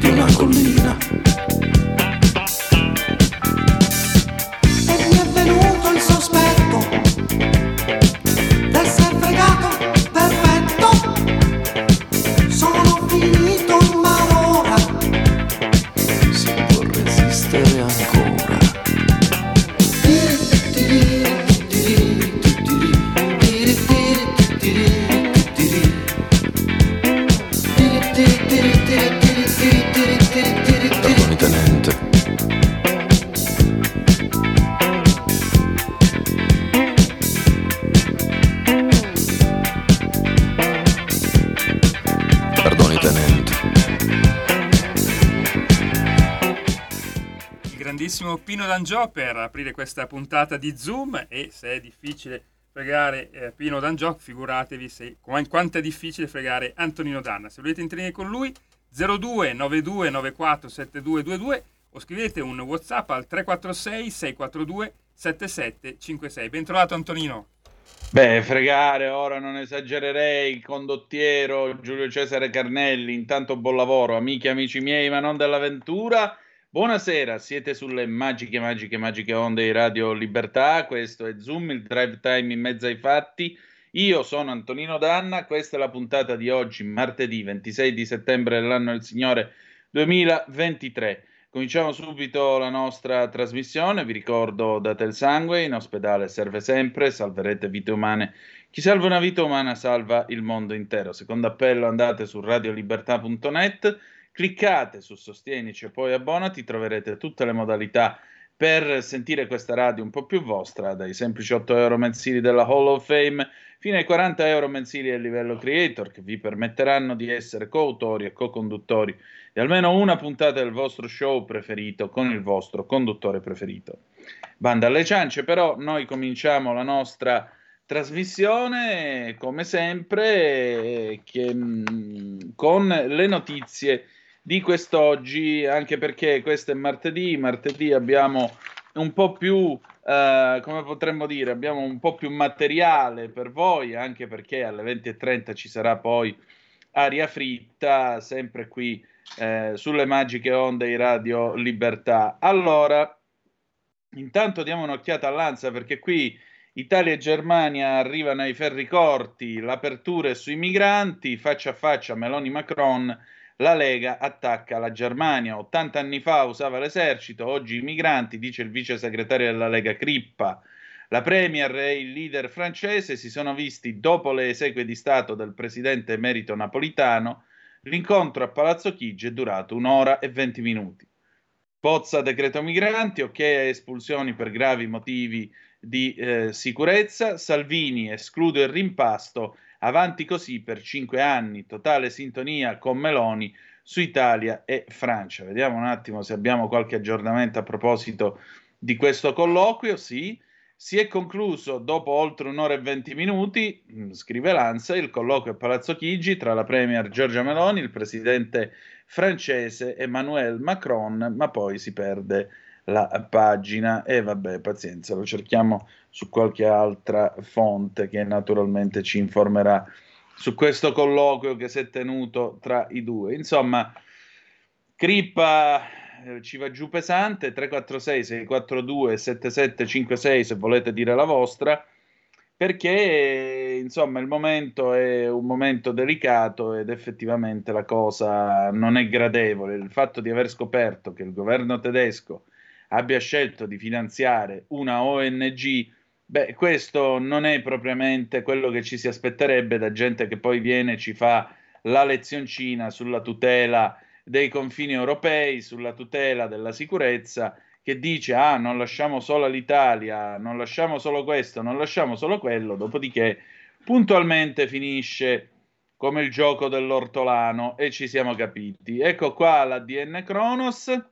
Dei pendii di una collina. D'Angiò per aprire questa puntata di Zoom e se è difficile fregare eh, Pino D'Angiò, figuratevi se, qua- quanto è difficile fregare Antonino Danna. Se volete intervenire con lui 02 92 94 7222 o scrivete un WhatsApp al 346 642 7756. Bentrovato Antonino. Beh, fregare, ora non esagererei, condottiero Giulio Cesare Carnelli, intanto buon lavoro, amiche amici miei, ma non dell'avventura. Buonasera, siete sulle magiche, magiche, magiche onde di Radio Libertà, questo è Zoom, il drive time in mezzo ai fatti. Io sono Antonino Danna, questa è la puntata di oggi, martedì 26 di settembre dell'anno del Signore 2023. Cominciamo subito la nostra trasmissione, vi ricordo date il sangue, in ospedale serve sempre, salverete vite umane. Chi salva una vita umana salva il mondo intero. Secondo appello andate su radiolibertà.net, Cliccate su Sostienici e poi abbonati, troverete tutte le modalità per sentire questa radio un po' più vostra, dai semplici 8 euro mensili della Hall of Fame fino ai 40 euro mensili a livello creator, che vi permetteranno di essere coautori e co-conduttori di almeno una puntata del vostro show preferito con il vostro conduttore preferito. Banda alle ciance, però noi cominciamo la nostra trasmissione come sempre che, mm, con le notizie di quest'oggi, anche perché questo è martedì, martedì abbiamo un po' più, eh, come potremmo dire, abbiamo un po' più materiale per voi, anche perché alle 20.30 ci sarà poi aria fritta, sempre qui eh, sulle magiche onde di Radio Libertà. Allora, intanto diamo un'occhiata all'Anza perché qui Italia e Germania arrivano ai ferri corti, l'apertura è sui migranti, faccia a faccia Meloni-Macron la Lega attacca la Germania. 80 anni fa usava l'esercito, oggi i migranti, dice il vice segretario della Lega Crippa. La Premier e il leader francese si sono visti dopo le esequie di Stato del presidente emerito napolitano. L'incontro a Palazzo Chigi è durato un'ora e venti minuti. Pozza decreto migranti, ok a espulsioni per gravi motivi di eh, sicurezza. Salvini esclude il rimpasto Avanti così per cinque anni, totale sintonia con Meloni su Italia e Francia. Vediamo un attimo se abbiamo qualche aggiornamento a proposito di questo colloquio. Sì, si è concluso dopo oltre un'ora e venti minuti, mm, scrive Lanza, il colloquio a Palazzo Chigi tra la Premier Giorgia Meloni, il presidente francese Emmanuel Macron, ma poi si perde la pagina e vabbè, pazienza, lo cerchiamo su qualche altra fonte che naturalmente ci informerà su questo colloquio che si è tenuto tra i due. Insomma, Crippa eh, ci va giù pesante 346 642 7756 se volete dire la vostra perché insomma il momento è un momento delicato ed effettivamente la cosa non è gradevole il fatto di aver scoperto che il governo tedesco abbia scelto di finanziare una ONG, beh, questo non è propriamente quello che ci si aspetterebbe da gente che poi viene e ci fa la lezioncina sulla tutela dei confini europei, sulla tutela della sicurezza, che dice ah non lasciamo solo l'Italia, non lasciamo solo questo, non lasciamo solo quello, dopodiché puntualmente finisce come il gioco dell'ortolano e ci siamo capiti. Ecco qua la DN Kronos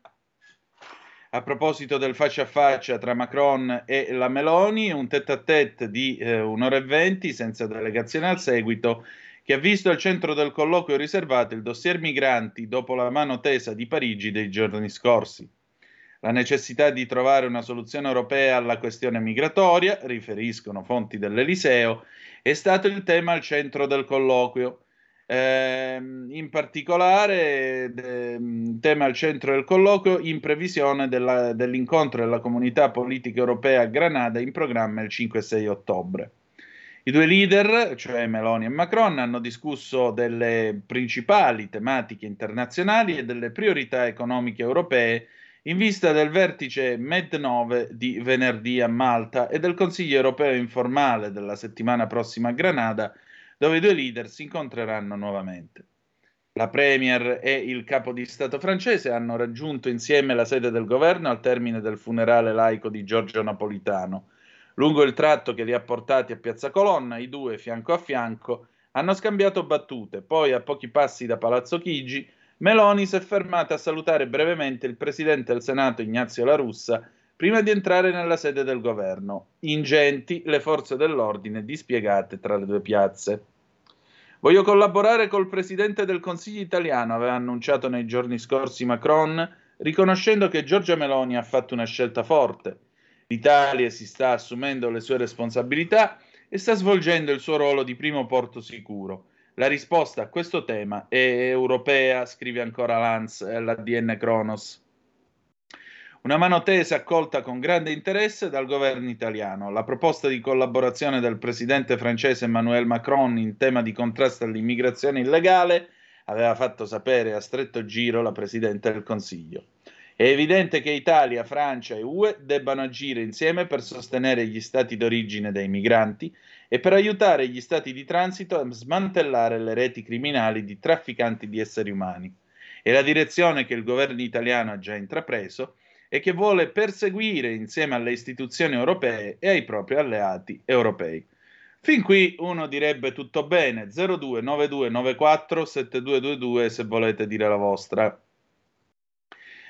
a proposito del faccia a faccia tra Macron e la Meloni, un tête a tête di eh, un'ora e venti senza delegazione al seguito, che ha visto al centro del colloquio riservato il dossier migranti dopo la mano tesa di Parigi dei giorni scorsi. La necessità di trovare una soluzione europea alla questione migratoria, riferiscono fonti dell'Eliseo, è stato il tema al centro del colloquio eh, in particolare, eh, tema al centro del colloquio, in previsione della, dell'incontro della comunità politica europea a Granada in programma il 5 6 ottobre. I due leader, cioè Meloni e Macron, hanno discusso delle principali tematiche internazionali e delle priorità economiche europee in vista del vertice Med9 di venerdì a Malta e del Consiglio europeo informale della settimana prossima a Granada, dove i due leader si incontreranno nuovamente. La Premier e il capo di Stato francese hanno raggiunto insieme la sede del governo al termine del funerale laico di Giorgio Napolitano. Lungo il tratto che li ha portati a Piazza Colonna, i due, fianco a fianco, hanno scambiato battute. Poi, a pochi passi da Palazzo Chigi, Meloni si è fermata a salutare brevemente il presidente del Senato Ignazio La Russa prima di entrare nella sede del governo. Ingenti le forze dell'ordine dispiegate tra le due piazze. Voglio collaborare col presidente del Consiglio italiano, aveva annunciato nei giorni scorsi Macron, riconoscendo che Giorgia Meloni ha fatto una scelta forte. L'Italia si sta assumendo le sue responsabilità e sta svolgendo il suo ruolo di primo porto sicuro. La risposta a questo tema è europea, scrive ancora Lanz alla DN Kronos. Una mano tesa accolta con grande interesse dal governo italiano. La proposta di collaborazione del presidente francese Emmanuel Macron in tema di contrasto all'immigrazione illegale aveva fatto sapere a stretto giro la Presidente del Consiglio. È evidente che Italia, Francia e UE debbano agire insieme per sostenere gli stati d'origine dei migranti e per aiutare gli stati di transito a smantellare le reti criminali di trafficanti di esseri umani. e la direzione che il governo italiano ha già intrapreso e che vuole perseguire insieme alle istituzioni europee e ai propri alleati europei. Fin qui uno direbbe tutto bene, 029294 7222 se volete dire la vostra.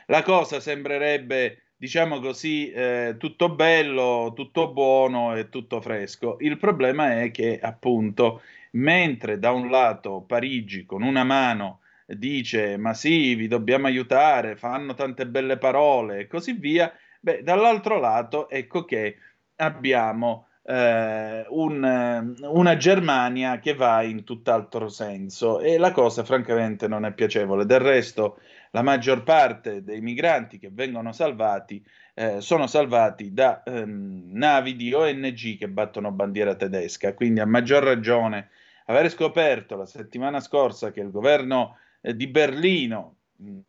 La cosa sembrerebbe, diciamo così, eh, tutto bello, tutto buono e tutto fresco. Il problema è che appunto, mentre da un lato Parigi con una mano dice ma sì, vi dobbiamo aiutare, fanno tante belle parole e così via, beh, dall'altro lato ecco che abbiamo eh, un, una Germania che va in tutt'altro senso e la cosa francamente non è piacevole. Del resto la maggior parte dei migranti che vengono salvati eh, sono salvati da ehm, navi di ONG che battono bandiera tedesca, quindi a maggior ragione avere scoperto la settimana scorsa che il governo eh, di Berlino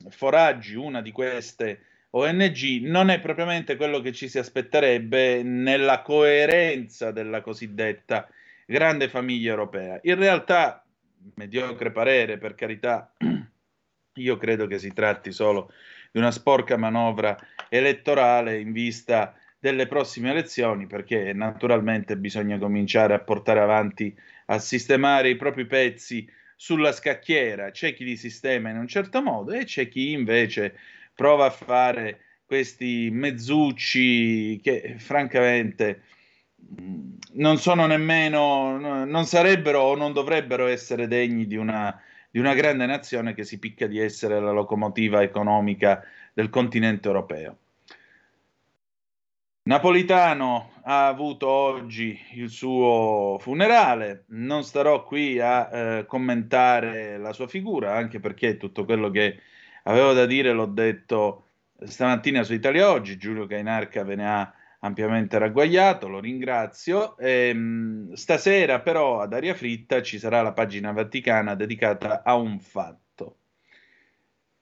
foraggi una di queste ONG non è propriamente quello che ci si aspetterebbe nella coerenza della cosiddetta grande famiglia europea. In realtà, mediocre parere, per carità, io credo che si tratti solo di una sporca manovra elettorale in vista delle prossime elezioni, perché naturalmente bisogna cominciare a portare avanti, a sistemare i propri pezzi sulla scacchiera. C'è chi li sistema in un certo modo e c'è chi invece prova a fare questi mezzucci che francamente mm, non sono nemmeno, non sarebbero o non dovrebbero essere degni di una, di una grande nazione che si picca di essere la locomotiva economica del continente europeo. Napolitano ha avuto oggi il suo funerale, non starò qui a eh, commentare la sua figura, anche perché tutto quello che avevo da dire l'ho detto stamattina su Italia Oggi, Giulio Cainarca ve ne ha ampiamente ragguagliato, lo ringrazio. E, ehm, stasera però ad Aria Fritta ci sarà la pagina vaticana dedicata a un fatto.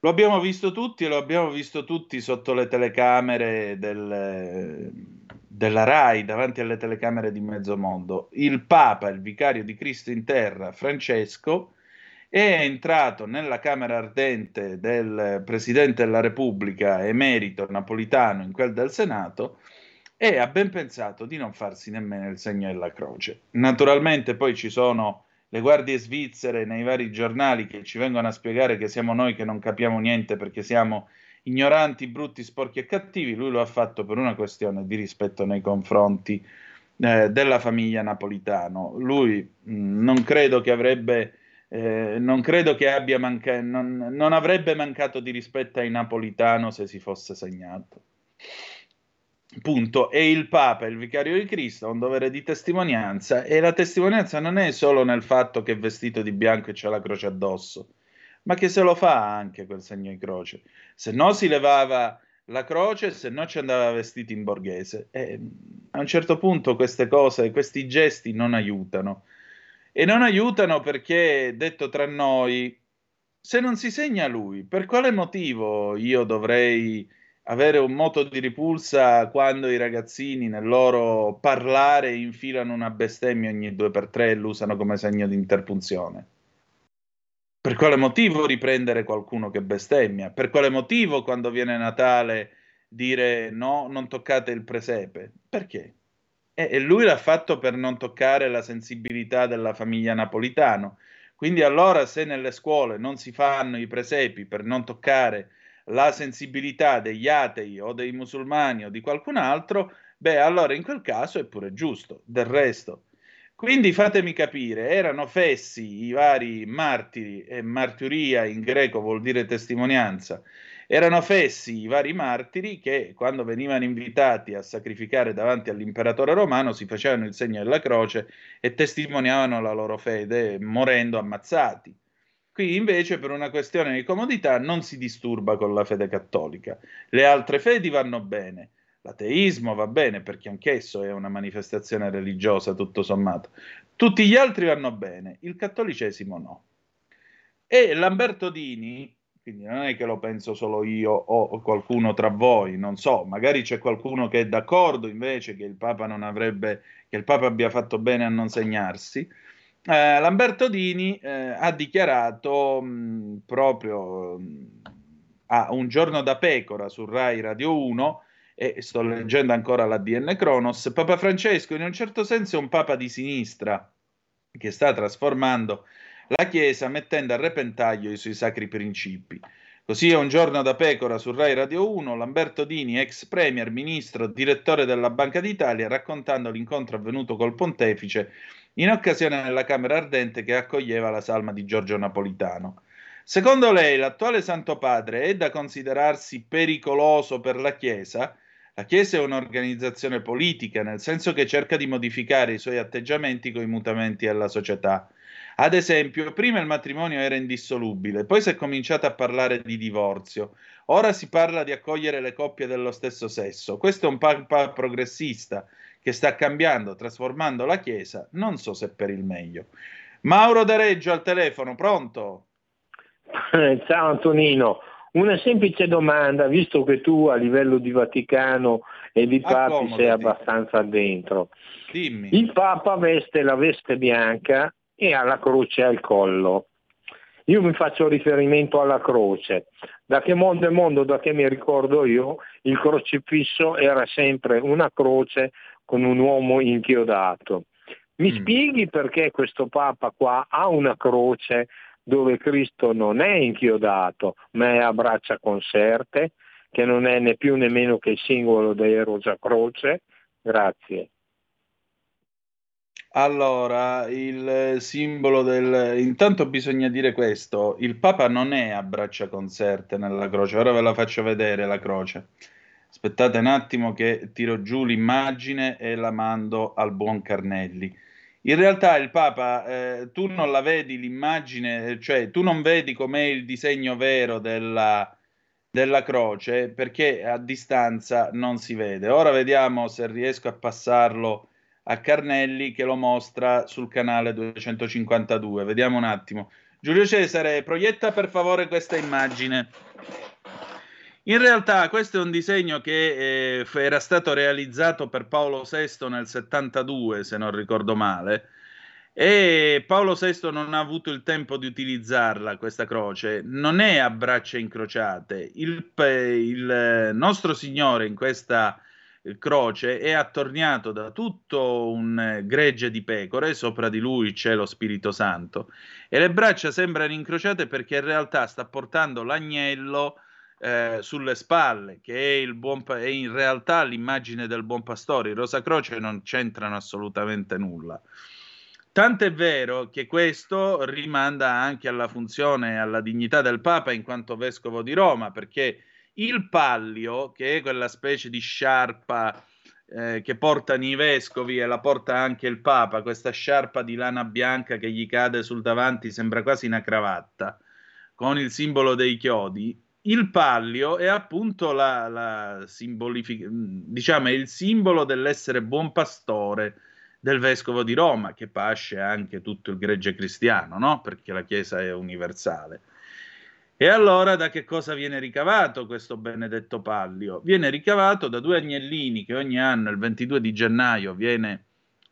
Lo abbiamo visto tutti e lo abbiamo visto tutti sotto le telecamere del, della RAI, davanti alle telecamere di mezzo mondo. Il Papa, il vicario di Cristo in terra, Francesco, è entrato nella Camera Ardente del Presidente della Repubblica emerito napolitano, in quel del Senato, e ha ben pensato di non farsi nemmeno il segno della croce. Naturalmente poi ci sono le guardie svizzere nei vari giornali che ci vengono a spiegare che siamo noi che non capiamo niente perché siamo ignoranti, brutti, sporchi e cattivi. Lui lo ha fatto per una questione di rispetto nei confronti eh, della famiglia napolitano. Lui mh, mm, non credo che avrebbe eh, non credo che abbia manca- non, non, avrebbe mancato di rispetto ai napolitano se si fosse segnato. Punto. E il Papa, il vicario di Cristo, ha un dovere di testimonianza e la testimonianza non è solo nel fatto che è vestito di bianco e c'ha la croce addosso, ma che se lo fa anche quel segno di croce. Se no si levava la croce, se no ci andava vestito in borghese. E a un certo punto queste cose, questi gesti non aiutano e non aiutano perché, detto tra noi, se non si segna lui, per quale motivo io dovrei avere un moto di ripulsa quando i ragazzini nel loro parlare infilano una bestemmia ogni due per tre e l'usano come segno di interpunzione? Per quale motivo riprendere qualcuno che bestemmia? Per quale motivo quando viene Natale dire no, non toccate il presepe? Perché? E lui l'ha fatto per non toccare la sensibilità della famiglia napolitano. Quindi allora se nelle scuole non si fanno i presepi per non toccare la sensibilità degli atei o dei musulmani o di qualcun altro, beh allora in quel caso è pure giusto. Del resto, quindi fatemi capire, erano fessi i vari martiri, e martiria in greco vuol dire testimonianza, erano fessi i vari martiri che, quando venivano invitati a sacrificare davanti all'imperatore romano, si facevano il segno della croce e testimoniavano la loro fede, morendo ammazzati. Qui invece, per una questione di comodità, non si disturba con la fede cattolica. Le altre fedi vanno bene. L'ateismo va bene perché anch'esso è una manifestazione religiosa, tutto sommato. Tutti gli altri vanno bene, il cattolicesimo no. E Lamberto Dini, quindi non è che lo penso solo io o qualcuno tra voi, non so, magari c'è qualcuno che è d'accordo invece che il Papa avrebbe, che il Papa abbia fatto bene a non segnarsi. Eh, Lamberto Dini eh, ha dichiarato mh, proprio mh, a un giorno da pecora su Rai Radio 1 e sto leggendo ancora la DN Kronos, Papa Francesco in un certo senso è un papa di sinistra che sta trasformando la Chiesa mettendo a repentaglio i suoi sacri principi. Così è un giorno da pecora su Rai Radio 1, Lamberto Dini, ex premier, ministro, direttore della Banca d'Italia, raccontando l'incontro avvenuto col pontefice in occasione della Camera Ardente che accoglieva la salma di Giorgio Napolitano. Secondo lei l'attuale Santo Padre è da considerarsi pericoloso per la Chiesa? La Chiesa è un'organizzazione politica, nel senso che cerca di modificare i suoi atteggiamenti con i mutamenti della società. Ad esempio, prima il matrimonio era indissolubile, poi si è cominciato a parlare di divorzio, ora si parla di accogliere le coppie dello stesso sesso. Questo è un papa progressista che sta cambiando, trasformando la Chiesa, non so se per il meglio. Mauro da Reggio al telefono, pronto? Ciao Antonino, una semplice domanda, visto che tu a livello di Vaticano e di Papi sei abbastanza dentro. Dimmi. Il Papa veste la veste bianca e ha la croce al collo. Io mi faccio riferimento alla croce. Da che mondo è mondo, da che mi ricordo io, il crocifisso era sempre una croce con un uomo inchiodato. Mi mm. spieghi perché questo Papa qua ha una croce dove Cristo non è inchiodato, ma è a braccia conserte, che non è né più né meno che il singolo dei Rosa Croce? Grazie. Allora, il simbolo del... Intanto bisogna dire questo, il Papa non è a braccia conserte nella croce, ora ve la faccio vedere la croce. Aspettate un attimo che tiro giù l'immagine e la mando al buon Carnelli. In realtà il Papa, eh, tu non la vedi l'immagine, cioè tu non vedi com'è il disegno vero della, della croce perché a distanza non si vede. Ora vediamo se riesco a passarlo a Carnelli che lo mostra sul canale 252. Vediamo un attimo. Giulio Cesare, proietta per favore questa immagine. In realtà questo è un disegno che eh, era stato realizzato per Paolo VI nel 72, se non ricordo male, e Paolo VI non ha avuto il tempo di utilizzarla, questa croce. Non è a braccia incrociate. Il, il nostro Signore in questa croce è attorniato da tutto un gregge di pecore, sopra di lui c'è lo Spirito Santo e le braccia sembrano incrociate perché in realtà sta portando l'agnello eh, sulle spalle, che è, il buon, è in realtà l'immagine del buon pastore. I Rosa Croce non c'entrano assolutamente nulla. Tant'è vero che questo rimanda anche alla funzione e alla dignità del Papa in quanto vescovo di Roma, perché il pallio, che è quella specie di sciarpa eh, che portano i vescovi e la porta anche il Papa, questa sciarpa di lana bianca che gli cade sul davanti, sembra quasi una cravatta, con il simbolo dei chiodi. Il pallio è appunto la, la simbolific- diciamo, è il simbolo dell'essere buon pastore del vescovo di Roma, che pasce anche tutto il gregge cristiano, no? perché la Chiesa è universale. E allora da che cosa viene ricavato questo benedetto pallio? Viene ricavato da due agnellini che ogni anno, il 22 di gennaio, viene,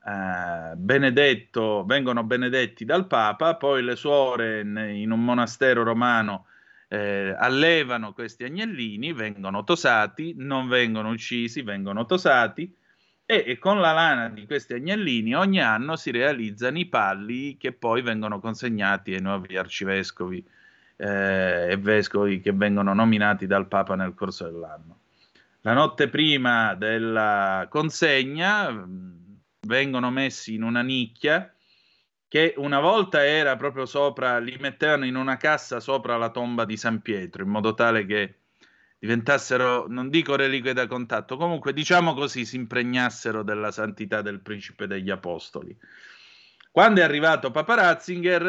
eh, benedetto, vengono benedetti dal Papa, poi le suore in un monastero romano eh, allevano questi agnellini, vengono tosati, non vengono uccisi, vengono tosati e, e, con la lana di questi agnellini ogni anno si realizzano i palli che poi vengono consegnati ai nuovi arcivescovi eh, e vescovi che vengono nominati dal Papa nel corso dell'anno. La notte prima della consegna mm, vengono messi in una nicchia che una volta era proprio sopra, li mettevano in una cassa sopra la tomba di San Pietro, in modo tale che diventassero, non dico reliquie da contatto, comunque diciamo così, si impregnassero della santità del principe degli apostoli. Quando è arrivato Papa Ratzinger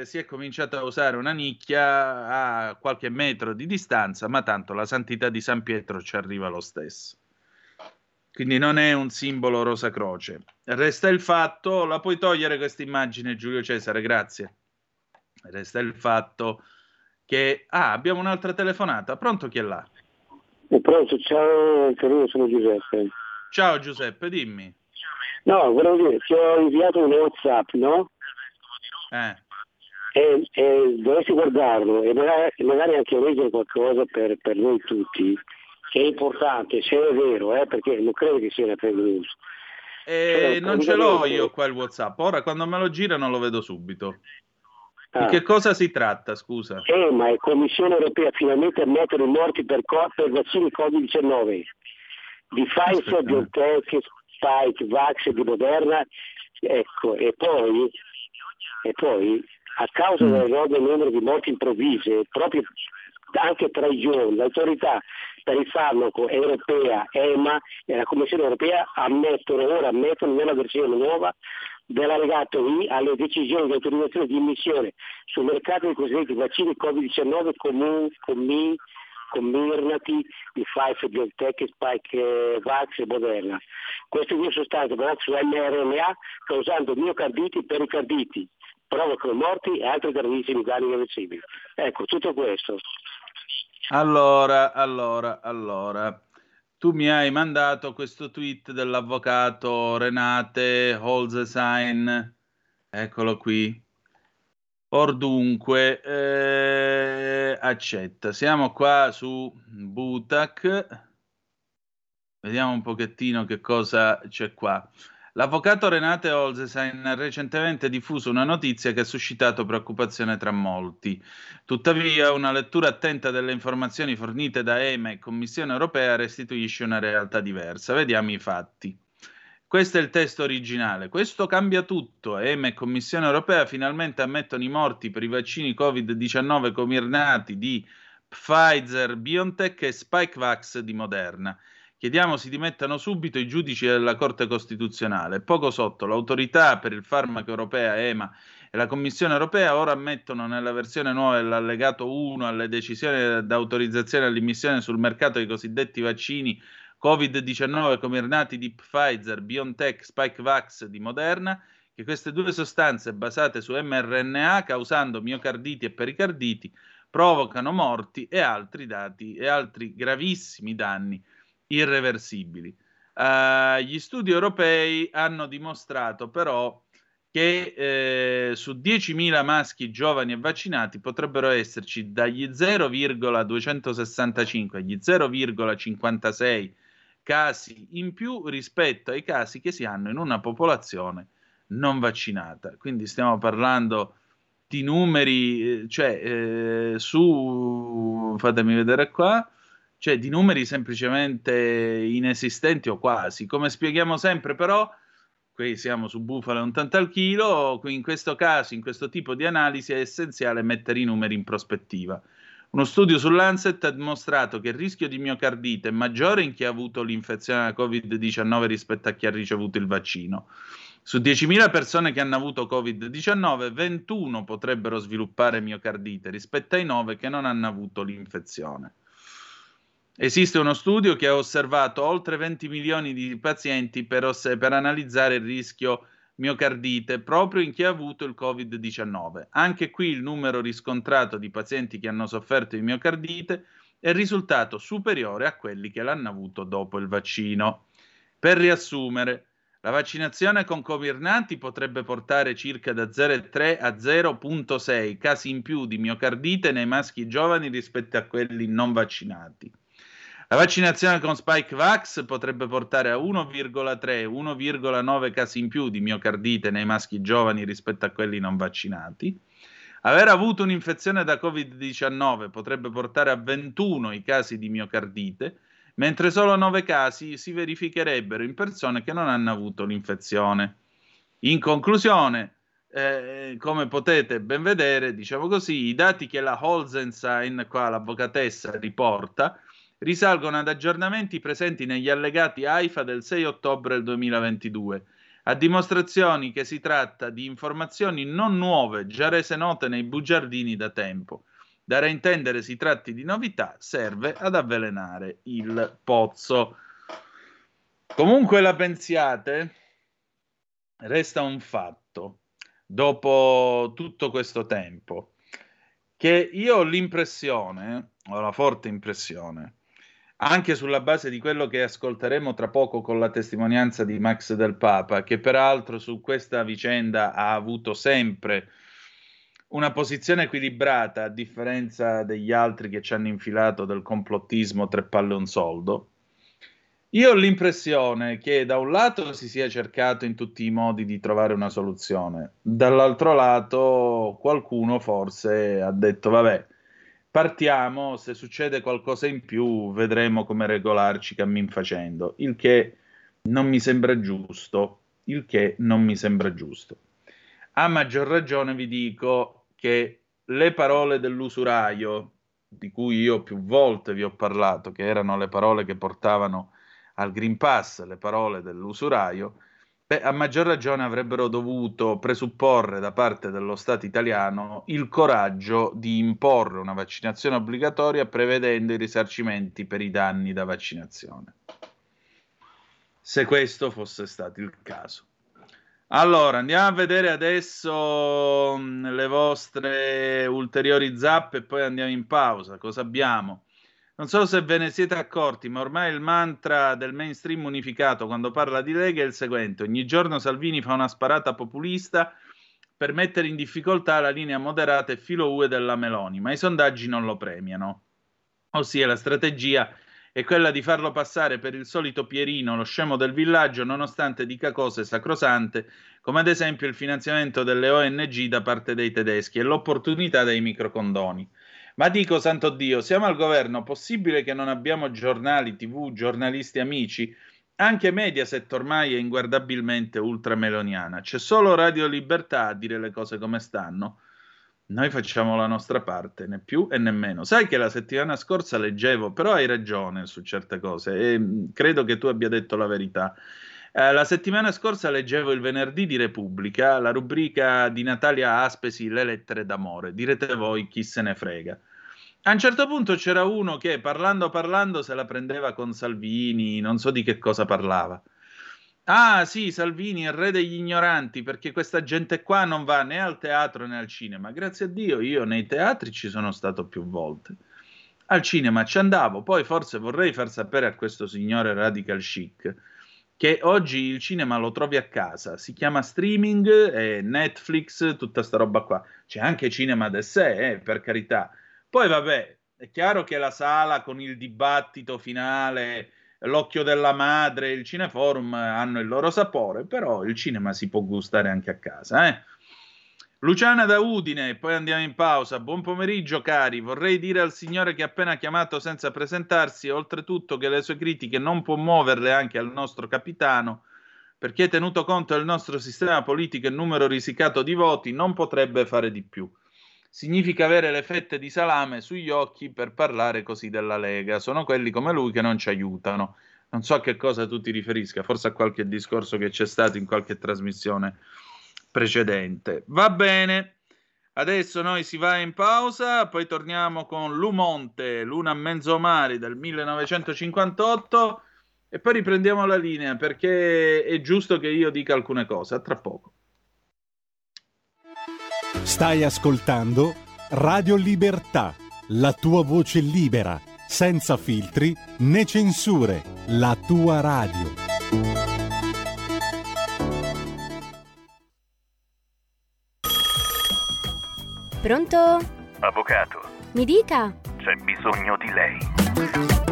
eh, si è cominciato a usare una nicchia a qualche metro di distanza, ma tanto la santità di San Pietro ci arriva lo stesso. Quindi non è un simbolo Rosa Croce. Resta il fatto, la puoi togliere questa immagine Giulio Cesare, grazie. Resta il fatto che... Ah, abbiamo un'altra telefonata. Pronto chi è là? Pronto, ciao, sono Giuseppe. Ciao Giuseppe, dimmi. No, volevo dire, ti ho inviato un WhatsApp, no? Eh. e, e dovresti guardarlo e magari, magari anche leggere qualcosa per, per noi tutti, che è importante, se è vero, eh, perché non credo che sia una fake news. E Cioè, non ce l'ho io qua il WhatsApp. Ora quando me lo girano lo vedo subito. Di Ah. che cosa si tratta, scusa? Eh, ma è Commissione europea finalmente ammettono i morti per, co- per vaccini Covid-19 di Pfizer. BioNTech, Spike, Vax e di Moderna. Ecco, e poi, e poi a causa Mm. dell'enorme numero di morti improvvise, proprio anche tra i giorni, l'autorità per il farmaco europea, EMA e la Commissione europea ammettono, ora ammettono nella versione nuova dell'allegato I alle decisioni di autorizzazione di immissione sul mercato dei cosiddetti vaccini Covid-19 comun- commi- combinati di Pfizer, BioNTech, Spike eh, Vax e Moderna. Queste due sostanze basate su mRNA causando miocarditi e pericarditi, provocano morti e altri gravissimi danni irreversibili. Ecco, tutto questo. Allora, allora, allora. Tu mi hai mandato questo tweet dell'avvocato Renate Holzesein. Eccolo qui. Or dunque, eh, accetta. Siamo qua su Butac. Vediamo un pochettino che cosa c'è qua. L'avvocato Renate Holzesein ha recentemente diffuso una notizia che ha suscitato preoccupazione tra molti. Tuttavia, una lettura attenta delle informazioni fornite da EMA e Commissione europea restituisce una realtà diversa. Vediamo i fatti. Questo è il testo originale. Questo cambia tutto. EMA e Commissione europea finalmente ammettono i morti per i vaccini Covid-19 comirnati di Pfizer, BioNTech e Spikevax di Moderna. Chiediamo si dimettano subito i giudici della Corte Costituzionale. Poco sotto, l'autorità per il farmaco europea EMA e la Commissione europea ora ammettono nella versione nuova dell'allegato 1 alle decisioni d'autorizzazione all'immissione sul mercato dei cosiddetti vaccini Covid-19 comirnati di Pfizer, BioNTech, Spikevax di Moderna, che queste due sostanze basate su mRNA, causando miocarditi e pericarditi, provocano morti e altri dati e altri gravissimi danni irreversibili. Uh, gli studi europei hanno dimostrato però che eh, su 10.000 maschi giovani e vaccinati potrebbero esserci dagli 0,265 agli 0,56 casi in più rispetto ai casi che si hanno in una popolazione non vaccinata. Quindi stiamo parlando di numeri, eh, cioè eh, su, fatemi vedere qua, cioè di numeri semplicemente inesistenti o quasi. Come spieghiamo sempre però, qui siamo su bufale un tanto al chilo, in questo caso, in questo tipo di analisi è essenziale mettere i numeri in prospettiva. Uno studio su Lancet ha dimostrato che il rischio di miocardite è maggiore in chi ha avuto l'infezione da Covid-19 rispetto a chi ha ricevuto il vaccino. Su 10.000 persone che hanno avuto Covid-19, 21 potrebbero sviluppare miocardite rispetto ai 9 che non hanno avuto l'infezione. Esiste uno studio che ha osservato oltre 20 milioni di pazienti per, oss- per, analizzare il rischio miocardite proprio in chi ha avuto il Covid-19. Anche qui il numero riscontrato di pazienti che hanno sofferto di miocardite è risultato superiore a quelli che l'hanno avuto dopo il vaccino. Per riassumere, la vaccinazione con comirnati potrebbe portare circa da 0,3 a 0,6 casi in più di miocardite nei maschi giovani rispetto a quelli non vaccinati. La vaccinazione con Spikevax potrebbe portare a 1,3-1,9 casi in più di miocardite nei maschi giovani rispetto a quelli non vaccinati. Aver avuto un'infezione da Covid-19 potrebbe portare a 21 i casi di miocardite, mentre solo 9 casi si verificherebbero in persone che non hanno avuto l'infezione. In conclusione, eh, come potete ben vedere, diciamo così, i dati che la Holzenstein, qua l'avvocatessa, riporta risalgono ad aggiornamenti presenti negli allegati AIFA del 6 ottobre del 2022, a dimostrazioni che si tratta di informazioni non nuove, già rese note nei bugiardini da tempo. Dare a intendere si tratti di novità serve ad avvelenare il pozzo. Comunque la pensiate, resta un fatto, dopo tutto questo tempo, che io ho l'impressione, ho la forte impressione, anche sulla base di quello che ascolteremo tra poco con la testimonianza di Max del Papa, che peraltro su questa vicenda ha avuto sempre una posizione equilibrata, a differenza degli altri che ci hanno infilato del complottismo tre palle un soldo. Io ho l'impressione che da un lato si sia cercato in tutti i modi di trovare una soluzione, dall'altro lato qualcuno forse ha detto vabbè, partiamo, se succede qualcosa in più vedremo come regolarci cammin facendo, il che non mi sembra giusto, il che non mi sembra giusto. A maggior ragione vi dico che le parole dell'usuraio, di cui io più volte vi ho parlato, che erano le parole che portavano al Green Pass, le parole dell'usuraio, beh, a maggior ragione avrebbero dovuto presupporre da parte dello Stato italiano il coraggio di imporre una vaccinazione obbligatoria prevedendo i risarcimenti per i danni da vaccinazione. Se questo fosse stato il caso. Allora, andiamo a vedere adesso mh, le vostre ulteriori zappe e poi andiamo in pausa. Cosa abbiamo? Non so se ve ne siete accorti, ma ormai il mantra del mainstream unificato quando parla di Lega è il seguente. Ogni giorno Salvini fa una sparata populista per mettere in difficoltà la linea moderata e filo UE della Meloni, ma i sondaggi non lo premiano. Ossia la strategia è quella di farlo passare per il solito Pierino, lo scemo del villaggio, nonostante dica cose sacrosante, come ad esempio il finanziamento delle ONG da parte dei tedeschi e l'opportunità dei microcondoni. Ma dico, santo Dio, siamo al governo, possibile che non abbiamo giornali, tv, giornalisti amici? Anche Mediaset ormai è inguardabilmente ultrameloniana, c'è solo Radio Libertà a dire le cose come stanno. Noi facciamo la nostra parte, né più e né meno. Sai che la settimana scorsa leggevo, però hai ragione su certe cose e mh, credo che tu abbia detto la verità. Eh, la settimana scorsa leggevo il venerdì di Repubblica la rubrica di Natalia Aspesi Le lettere d'amore. Direte voi chi se ne frega. A un certo punto c'era uno che parlando parlando se la prendeva con Salvini, non so di che cosa parlava. Ah sì, Salvini è il re degli ignoranti perché questa gente qua non va né al teatro né al cinema. Grazie a Dio io nei teatri ci sono stato più volte. Al cinema ci andavo, poi forse vorrei far sapere a questo signore radical chic che oggi il cinema lo trovi a casa, si chiama streaming, Netflix, tutta sta roba qua. C'è anche cinema da sé, eh, per carità. Poi vabbè, è chiaro che la sala con il dibattito finale l'occhio della madre, il cineforum hanno il loro sapore, però il cinema si può gustare anche a casa. Eh? Luciana da Udine, poi andiamo in pausa. Buon pomeriggio cari, vorrei dire al signore che ha appena chiamato senza presentarsi, oltretutto che le sue critiche non può muoverle anche al nostro capitano, perché tenuto conto del nostro sistema politico e numero risicato di voti, non potrebbe fare di più significa avere le fette di salame sugli occhi per parlare così della Lega. Sono quelli come lui che non ci aiutano. Non so a che cosa tu ti riferisca, forse a qualche discorso che c'è stato in qualche trasmissione precedente. Va bene. Adesso noi si va in pausa, poi torniamo con Lumonte, Luna a mezzo mare del 1958 e poi riprendiamo la linea perché è giusto che io dica alcune cose. A tra poco. Stai ascoltando Radio Libertà, la tua voce libera, senza filtri né censure, la tua radio. Pronto? Avvocato, Mi dica. c'è bisogno di lei.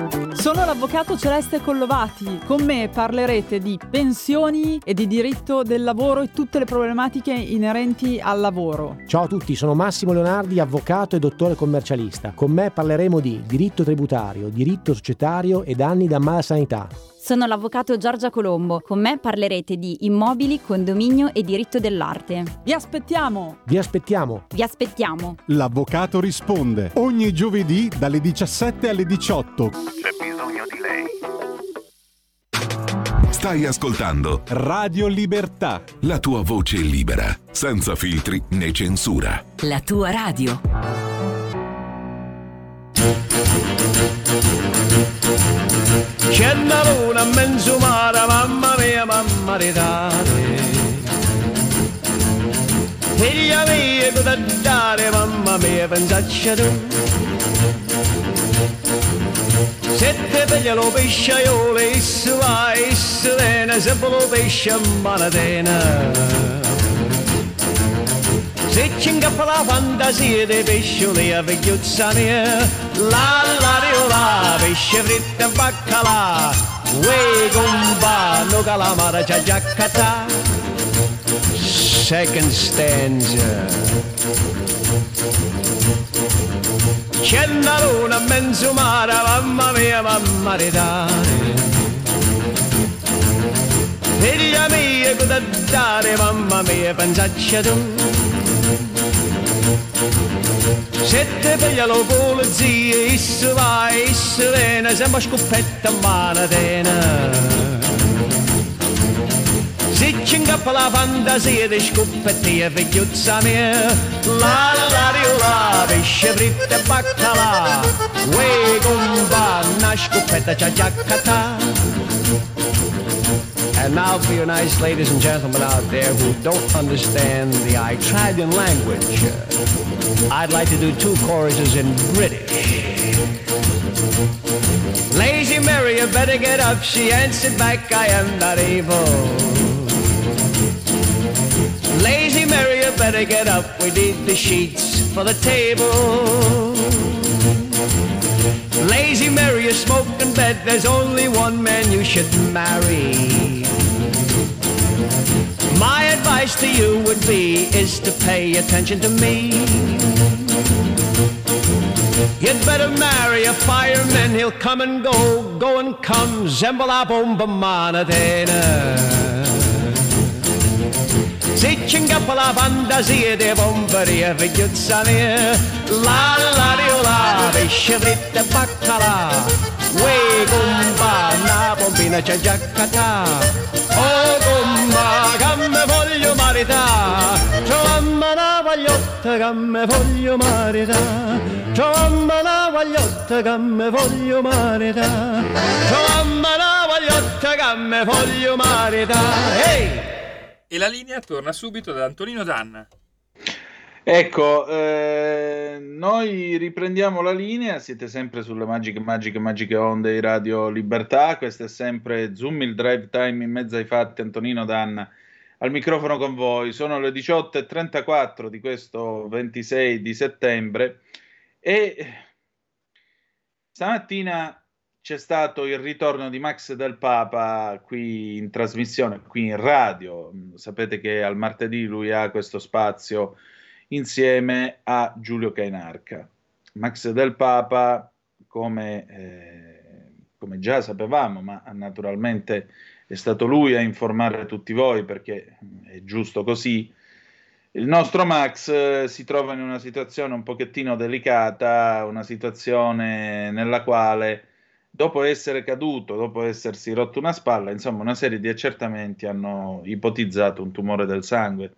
Sono l'avvocato Celeste Collovati. Con me parlerete di pensioni e di diritto del lavoro e tutte le problematiche inerenti al lavoro. Ciao a tutti, sono Massimo Leonardi, avvocato e dottore commercialista. Con me parleremo di diritto tributario, diritto societario e danni da mala sanità. Sono l'avvocato Giorgia Colombo. Con me parlerete di immobili, condominio e diritto dell'arte. Vi aspettiamo! Vi aspettiamo! Vi aspettiamo. L'avvocato risponde ogni giovedì dalle 17 alle 18. Stai ascoltando Radio Libertà. la tua voce libera, senza filtri né censura. La tua radio. C'è una luna mare, mamma mia, mamma di dare. Figlia mia, cosa dare, mamma mia, pensaccia tu. Lo pesce a manatena. Se ci ingappa la fantasia dei pescioli a vecchiuzza mia, la la rio la, pesce fritto e baccalà, uè gomba, no calamara già giaccata. Second stanza. C'è una luna in mezzo mare, mamma mia, mamma ridare. Figlia mia, cosa dare, mamma mia, pensaccia tu. Se te piglia lo polizia, isso vai, isso viene, sembra scoppetta a mano tena. La la la c'ha giaccata. And now for you nice ladies and gentlemen out there who don't understand the Italian language, uh, I'd like to do two choruses in British. Lazy Mary, you better get up. She answered back, I am not able. Lazy Mary, you better get up. We need the sheets for the table. Lazy Mary, you smoke in bed. There's only one man you should marry. My advice to you would be is to pay attention to me. You'd better marry a fireman, he'll come and go, go and come, zembola bomba Se ci ingappa la fantasia dei bomberi e vecchiuzza mia, la la riola, pesce fritto e baccalà, uè gomba, una bombina c'è già catà. Oh gomba, che me voglio marità, mamma la vagliotta che me voglio marità, mamma la vagliotta che me voglio marità, mamma la vagliotta che me voglio marità. Ehi! E la linea torna subito da Antonino Danna. Ecco, eh, noi riprendiamo la linea, siete sempre sulle magiche, magiche, magiche onde di Radio Libertà, questo è sempre Zoom, il drive time in mezzo ai fatti, Antonino Danna al microfono con voi, sono le 18.34 di questo 26 di settembre e stamattina c'è stato il ritorno di Max del Papa qui in trasmissione, qui in radio. Sapete che al martedì lui ha questo spazio insieme a Giulio Cainarca. Max del Papa, come, eh, come già sapevamo, ma naturalmente è stato lui a informare tutti voi perché è giusto così. Il nostro Max eh, si trova in una situazione un pochettino delicata, una situazione nella quale dopo essere caduto, dopo essersi rotto una spalla, insomma una serie di accertamenti hanno ipotizzato un tumore del sangue.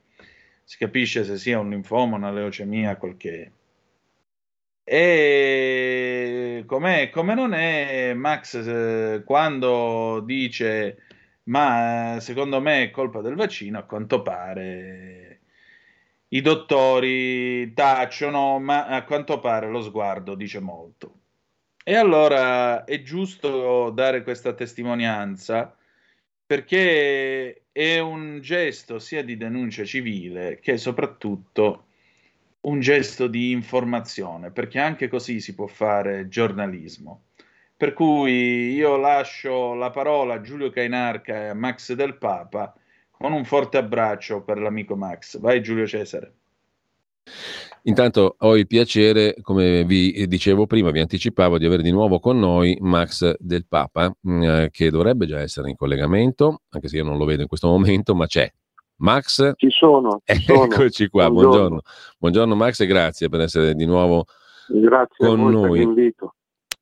Si capisce se sia un linfoma, una leucemia, quel che è. E come, come non è Max eh, quando dice ma eh, secondo me è colpa del vaccino, a quanto pare i dottori tacciono, ma a quanto pare lo sguardo dice molto. E allora è giusto dare questa testimonianza perché è un gesto sia di denuncia civile che soprattutto un gesto di informazione, perché anche così si può fare giornalismo. Per cui io lascio la parola a Giulio Cainarca e a Max del Papa con un forte abbraccio per l'amico Max. Vai Giulio Cesare. Intanto ho il piacere, come vi dicevo prima, vi anticipavo di avere di nuovo con noi Max del Papa, mh, eh, che dovrebbe già essere in collegamento, anche se io non lo vedo in questo momento, ma c'è. Max? Ci sono. Ci sono. Eccoci qua, buongiorno. buongiorno. buongiorno. Max e grazie per essere di nuovo grazie con noi. l'invito.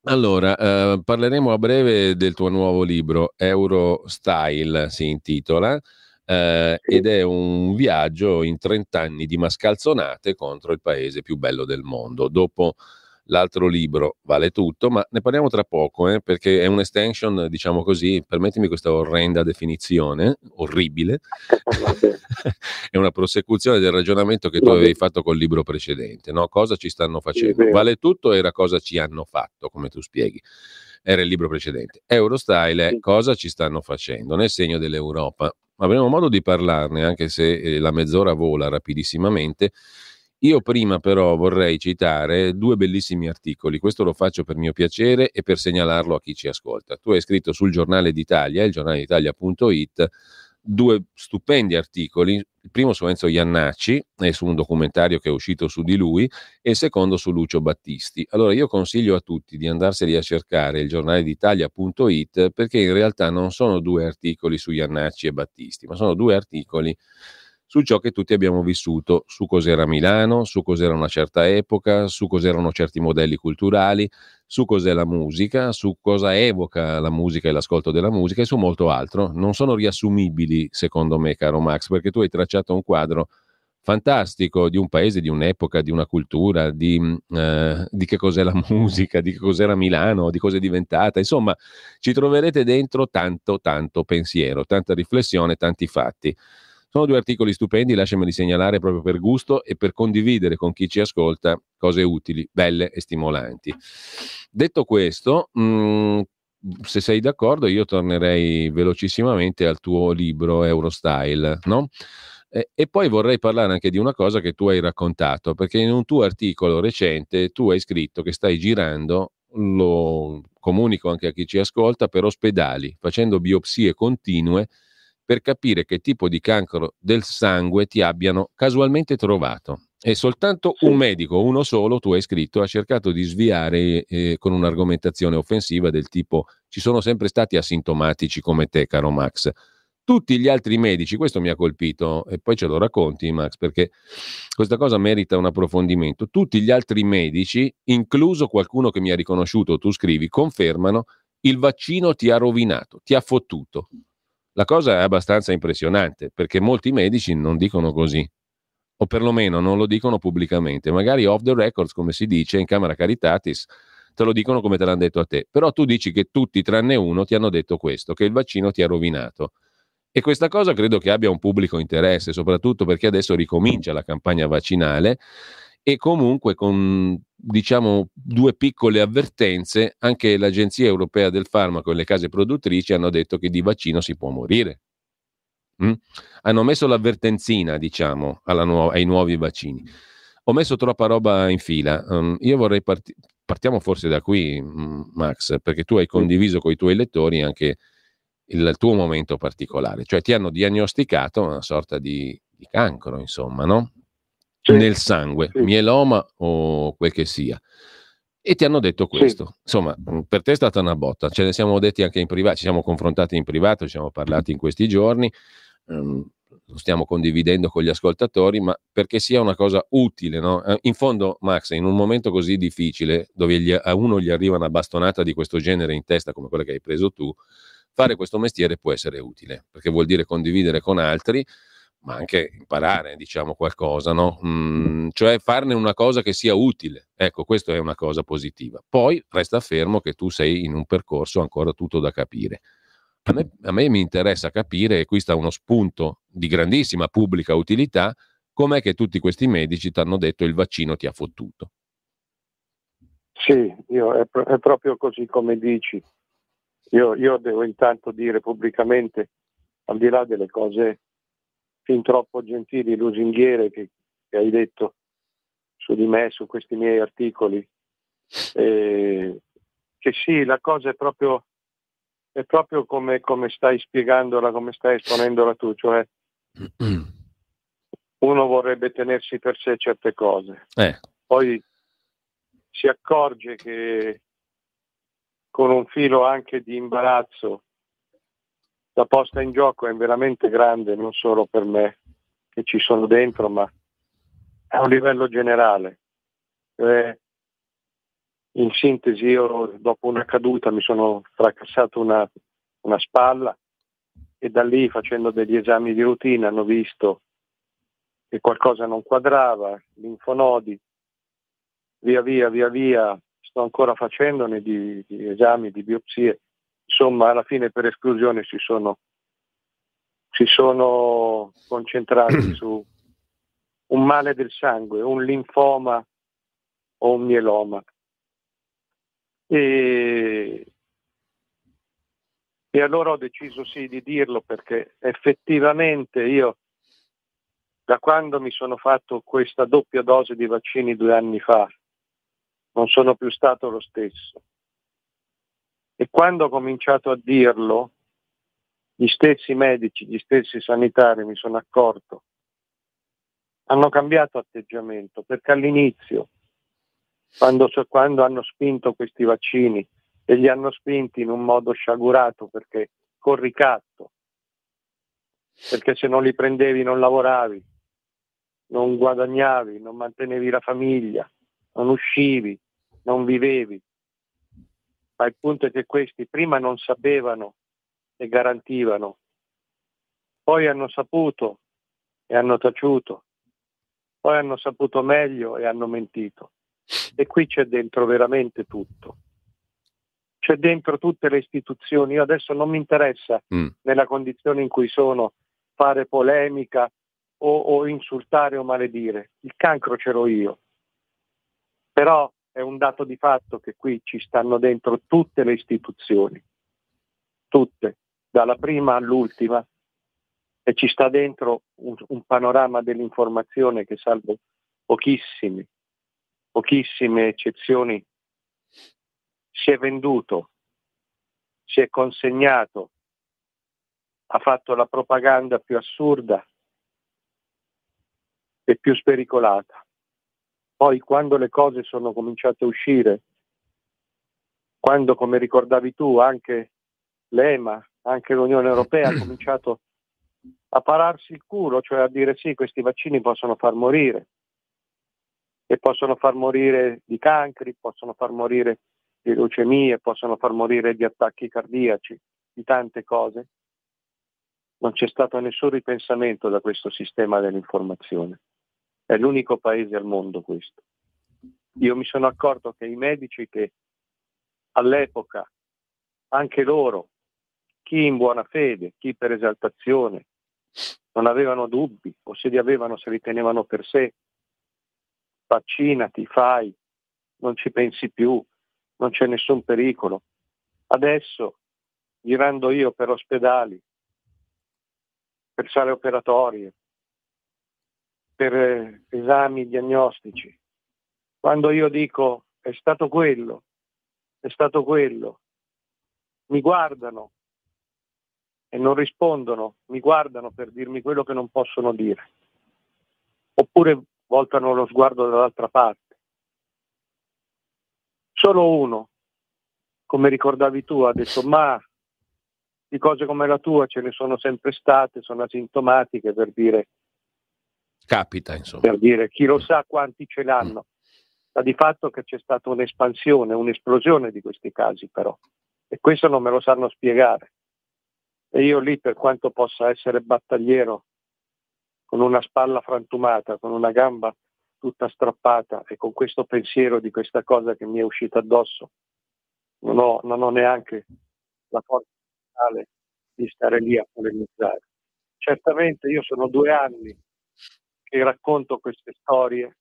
Allora, eh, parleremo a breve del tuo nuovo libro, Eurostyle si intitola eh, ed è un viaggio in 30 anni di mascalzonate contro il paese più bello del mondo. Dopo l'altro libro vale tutto, ma ne parliamo tra poco, eh, perché è un'extension, diciamo così, permettimi questa orrenda definizione, orribile, è una prosecuzione del ragionamento che tu avevi fatto col libro precedente, no? Cosa ci stanno facendo? Vale tutto era cosa ci hanno fatto, come tu spieghi. Era il libro precedente. Eurostyle è cosa ci stanno facendo nel segno dell'Europa avremo modo di parlarne, anche se eh, la mezz'ora vola rapidissimamente. Io prima però vorrei citare due bellissimi articoli, questo lo faccio per mio piacere e per segnalarlo a chi ci ascolta. Tu hai scritto sul giornale d'Italia, il giornale d'Italia.it, due stupendi articoli, il primo su Enzo Iannacci e su un documentario che è uscito su di lui e il secondo su Lucio Battisti. Allora io consiglio a tutti di andarseli a cercare il giornale d'Italia.it perché in realtà non sono due articoli su Iannacci e Battisti, ma sono due articoli su ciò che tutti abbiamo vissuto, su cos'era Milano, su cos'era una certa epoca, su cos'erano certi modelli culturali, su cos'è la musica, su cosa evoca la musica e l'ascolto della musica e su molto altro. Non sono riassumibili, secondo me, caro Max, perché tu hai tracciato un quadro fantastico di un paese, di un'epoca, di una cultura, di, eh, di, che cos'è la musica, di che cos'era Milano, di cosa è diventata. Insomma, ci troverete dentro tanto, tanto pensiero, tanta riflessione, tanti fatti. Sono due articoli stupendi, lasciameli segnalare proprio per gusto e per condividere con chi ci ascolta cose utili, belle e stimolanti. Detto questo, mh, mm, se sei d'accordo, io tornerei velocissimamente al tuo libro Eurostyle, no? E, e poi vorrei parlare anche di una cosa che tu hai raccontato, perché in un tuo articolo recente tu hai scritto che stai girando, lo comunico anche a chi ci ascolta, per ospedali, facendo biopsie continue per capire che tipo di cancro del sangue ti abbiano casualmente trovato. E soltanto un medico, uno solo, tu hai scritto, ha cercato di sviare eh, con un'argomentazione offensiva del tipo ci sono sempre stati asintomatici come te, caro Max. Tutti gli altri medici, questo mi ha colpito e poi ce lo racconti Max perché questa cosa merita un approfondimento. Tutti gli altri medici, incluso qualcuno che mi ha riconosciuto, tu scrivi, confermano il vaccino ti ha rovinato, ti ha fottuto. La cosa è abbastanza impressionante perché molti medici non dicono così, o perlomeno non lo dicono pubblicamente, magari off the records, come si dice in Camera Caritatis, te lo dicono come te l'hanno detto a te, però tu dici che tutti tranne uno ti hanno detto questo, che il vaccino ti ha rovinato. E questa cosa credo che abbia un pubblico interesse, soprattutto perché adesso ricomincia la campagna vaccinale e comunque con diciamo due piccole avvertenze, anche l'Agenzia Europea del Farmaco e le case produttrici hanno detto che di vaccino si può morire. Mm? Hanno messo l'avvertenzina, diciamo, nu- ai nuovi vaccini. Ho messo troppa roba in fila. Um, io vorrei partire. Partiamo forse da qui, mm, Max, perché tu hai condiviso con i tuoi lettori anche il tuo momento particolare, cioè ti hanno diagnosticato una sorta di, di cancro, insomma, no? Sì. nel sangue, sì. mieloma o quel che sia. E ti hanno detto questo. Sì. Insomma, mm, per te è stata una botta. Ce ne siamo detti anche in privato, ci siamo confrontati in privato, ci siamo parlati in questi giorni. Um, lo stiamo condividendo con gli ascoltatori, ma perché sia una cosa utile. No? Eh, in fondo, Max, in un momento così difficile, dove gli, a uno gli arriva una bastonata di questo genere in testa, come quella che hai preso tu, fare questo mestiere può essere utile, perché vuol dire condividere con altri ma anche imparare, diciamo, qualcosa, no? Mm, cioè farne una cosa che sia utile. Ecco, questa è una cosa positiva. Poi resta fermo che tu sei in un percorso ancora tutto da capire. A me, a me mi interessa capire, e qui sta uno spunto di grandissima pubblica utilità, com'è che tutti questi medici ti hanno detto il vaccino ti ha fottuto. Sì, io, è, è, proprio così come dici. Io, io devo intanto dire pubblicamente, al di là delle cose fin troppo gentili lusinghiere che, che, hai detto su di me, su questi miei articoli. Eh, che sì, la cosa è proprio, è proprio come, come stai spiegandola, come stai esponendola tu, cioè uno vorrebbe tenersi per sé certe cose, eh. poi si accorge che con un filo anche di imbarazzo la posta in gioco è veramente grande, non solo per me che ci sono dentro, ma a un livello generale. Eh, in sintesi, io dopo una caduta mi sono fracassato una, una spalla e da lì facendo degli esami di routine hanno visto che qualcosa non quadrava, linfonodi, via via via via sto ancora facendone di, di esami, di biopsie insomma alla fine per esclusione si sono, si sono concentrati su un male del sangue, un linfoma o un mieloma. E, E allora ho deciso sì di dirlo perché effettivamente io da quando mi sono fatto questa doppia dose di vaccini due anni fa non sono più stato lo stesso. E quando ho cominciato a dirlo, gli stessi medici, gli stessi sanitari mi sono accorto, hanno cambiato atteggiamento perché all'inizio, quando, quando hanno spinto questi vaccini e li hanno spinti in un modo sciagurato perché con ricatto, perché se non li prendevi non lavoravi, non guadagnavi, non mantenevi la famiglia, non uscivi, non vivevi. Ma il punto è che questi prima non sapevano e garantivano, poi hanno saputo e hanno taciuto, poi hanno saputo meglio e hanno mentito. E qui c'è dentro veramente tutto. C'è dentro tutte le istituzioni. Io adesso non mi interessa, Mm. nella condizione in cui sono, fare polemica o, o insultare o maledire. Il cancro ce l'ho io. Però è un dato di fatto che qui ci stanno dentro tutte le istituzioni, tutte, dalla prima all'ultima, e ci sta dentro un, un panorama dell'informazione che salvo pochissimi, pochissime eccezioni, si è venduto, si è consegnato, ha fatto la propaganda più assurda e più spericolata. Poi quando le cose sono cominciate a uscire, quando come ricordavi tu anche l'EMA, anche l'Unione Europea ha cominciato a pararsi il culo, cioè a dire sì, questi vaccini possono far morire e possono far morire di cancri, possono far morire di leucemie, possono far morire di attacchi cardiaci, di tante cose. Non c'è stato nessun ripensamento da questo sistema dell'informazione. È l'unico paese al mondo questo. Io mi sono accorto che i medici che all'epoca, anche loro, chi in buona fede, chi per esaltazione, non avevano dubbi o se li avevano se li tenevano per sé, vaccinati, fai, non ci pensi più, non c'è nessun pericolo. Adesso, girando io per ospedali, per sale operatorie, per eh, esami diagnostici, quando io dico è stato quello, è stato quello, mi guardano e non rispondono, mi guardano per dirmi quello che non possono dire. Oppure voltano lo sguardo dall'altra parte. Solo uno, come ricordavi tu, ha detto ma di cose come la tua ce ne sono sempre state, sono asintomatiche per dire, Capita, insomma. per dire chi lo sa quanti ce l'hanno. Ma di fatto che c'è stata un'espansione, un'esplosione di questi casi però. E questo non me lo sanno spiegare. E io lì, per quanto possa essere battagliero, con una spalla frantumata, con una gamba tutta strappata e con questo pensiero di questa cosa che mi è uscita addosso, non ho, non ho neanche la forza di stare lì a polemizzare. Certamente io sono due anni che racconto queste storie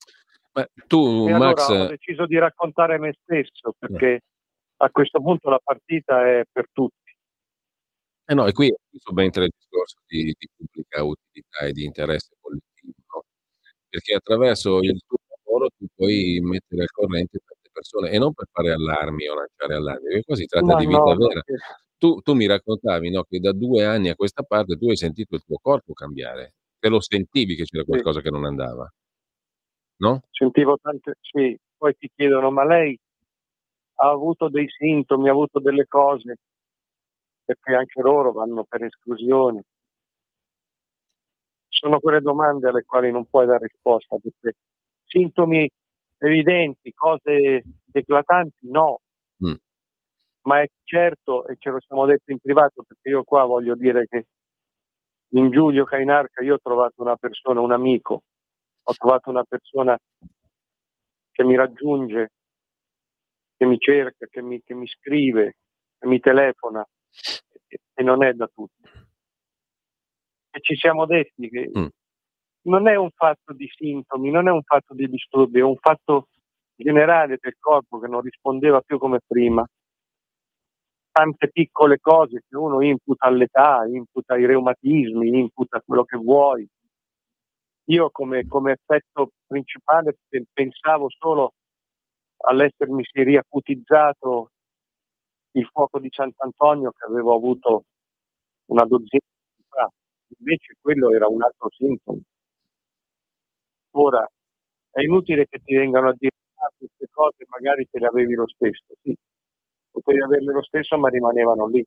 Ma tu, e allora Max, ho deciso di raccontare me stesso perché a questo punto la partita è per tutti. eh no, e qui subentra il discorso di, di pubblica utilità e di interesse collettivo, no? perché attraverso il tuo lavoro tu puoi mettere al corrente tante persone e non per fare allarmi o lanciare allarmi, perché qua si tratta Ma di vita no, vera. perché- Tu, tu mi raccontavi no, che da due anni a questa parte tu hai sentito il tuo corpo cambiare, te lo sentivi che c'era Sì. qualcosa che non andava, no? Sentivo tante, sì, poi ti chiedono ma lei ha avuto dei sintomi, ha avuto delle cose, perché anche loro vanno per esclusioni. Sono quelle domande alle quali non puoi dare risposta, perché sintomi evidenti, cose eclatanti, no. Mm. Ma è certo, e ce lo siamo detto in privato, perché io qua voglio dire che in Giulio Cainarca io ho trovato una persona, un amico, ho trovato una persona che mi raggiunge, che mi cerca, che mi, che mi scrive, che mi telefona e, e non è da tutti. E ci siamo detti che Mm. non è un fatto di sintomi, non è un fatto di disturbi, è un fatto generale del corpo che non rispondeva più come prima. Tante piccole cose che uno imputa all'età, imputa i reumatismi, imputa quello che vuoi. Io come, come effetto principale pe- pensavo solo all'essermisi riacutizzato il fuoco di Sant'Antonio che avevo avuto una dozzina di anni fa, invece quello era un altro sintomo. Ora, è inutile che ti vengano a dire ah, queste cose, magari te le avevi lo stesso, sì, potevi averle lo stesso ma rimanevano lì.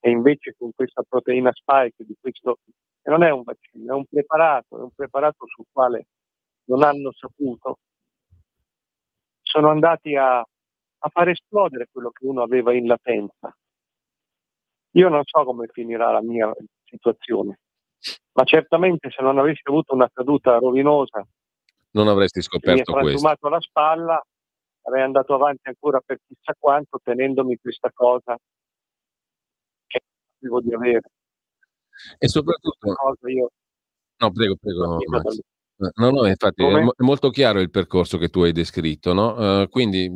E invece con questa proteina spike, di questo, che non è un vaccino, è un preparato, è un preparato sul quale non hanno saputo, sono andati a, a far esplodere quello che uno aveva in latenza. Io non so come finirà la mia situazione, ma certamente se non avessi avuto una caduta rovinosa Non avresti che mi ha scoperto questo. frantumato la spalla, avrei andato avanti ancora per chissà quanto tenendomi questa cosa che sapevo di avere. E soprattutto... Io No, prego, prego. Eh, No, no, infatti è, Come? è molto chiaro il percorso che tu hai descritto, no? Eh, quindi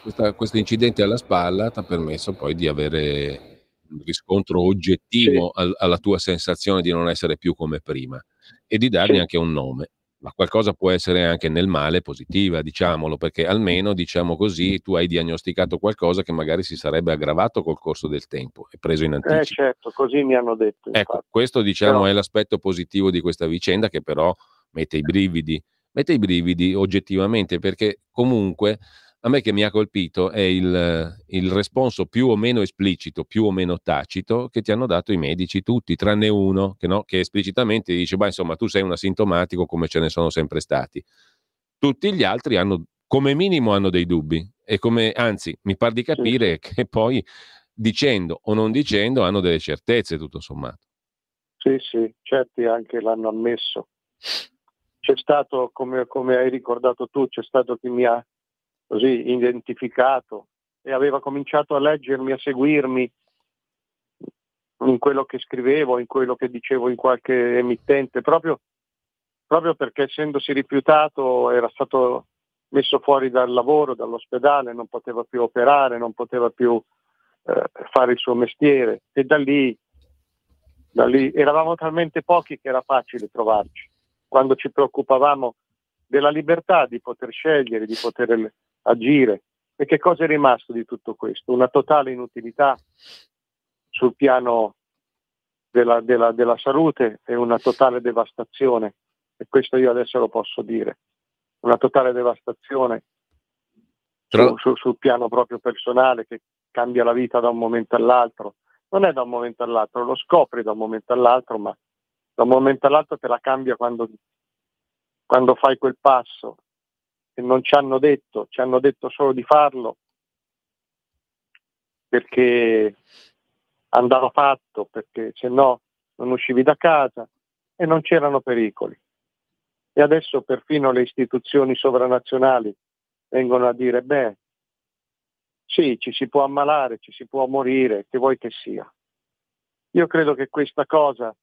questa- questo incidente alla spalla ti ha permesso poi di avere un riscontro oggettivo al- alla tua sensazione di non essere più come prima e di dargli Sì. anche un nome. Ma qualcosa può essere anche nel male positiva, diciamolo, perché almeno, diciamo così, tu hai diagnosticato qualcosa che magari si sarebbe aggravato col corso del tempo e preso in Eh anticipo. certo, così mi hanno detto. Ecco, infatti. questo diciamo Però- è l'aspetto positivo di questa vicenda che però mette i brividi, mette i brividi oggettivamente perché comunque a me che mi ha colpito è il, il responso più o meno esplicito, più o meno tacito che ti hanno dato i medici tutti, tranne uno che, no, che esplicitamente dice, beh insomma tu sei un asintomatico come ce ne sono sempre stati. Tutti gli altri hanno, come minimo hanno dei dubbi e come, anzi, mi par di capire che poi dicendo o non dicendo hanno delle certezze tutto sommato. Sì, sì, certi anche l'hanno ammesso. C'è stato, come, come hai ricordato tu, c'è stato chi mi ha così identificato e aveva cominciato a leggermi, a seguirmi in quello che scrivevo, in quello che dicevo in qualche emittente, proprio, proprio perché essendosi rifiutato era stato messo fuori dal lavoro, dall'ospedale, non poteva più operare, non poteva più eh, fare il suo mestiere e da lì, da lì eravamo talmente pochi che era facile trovarci. Quando ci preoccupavamo della libertà di poter scegliere, di poter agire. E che cosa è rimasto di tutto questo? Una totale inutilità sul piano della, della- della salute e una totale devastazione. E questo io adesso lo posso dire. Una totale devastazione Tra- su- su- sul piano proprio personale che cambia la vita da un momento all'altro. Non è da un momento all'altro, lo scopri da un momento all'altro, ma da un momento all'altro te la cambia quando, quando fai quel passo e non ci hanno detto, ci hanno detto solo di farlo perché andava fatto, perché se no non uscivi da casa e non c'erano pericoli. E adesso perfino le istituzioni sovranazionali vengono a dire, beh, sì, ci si può ammalare, ci si può morire, che vuoi che sia. Io credo che questa cosa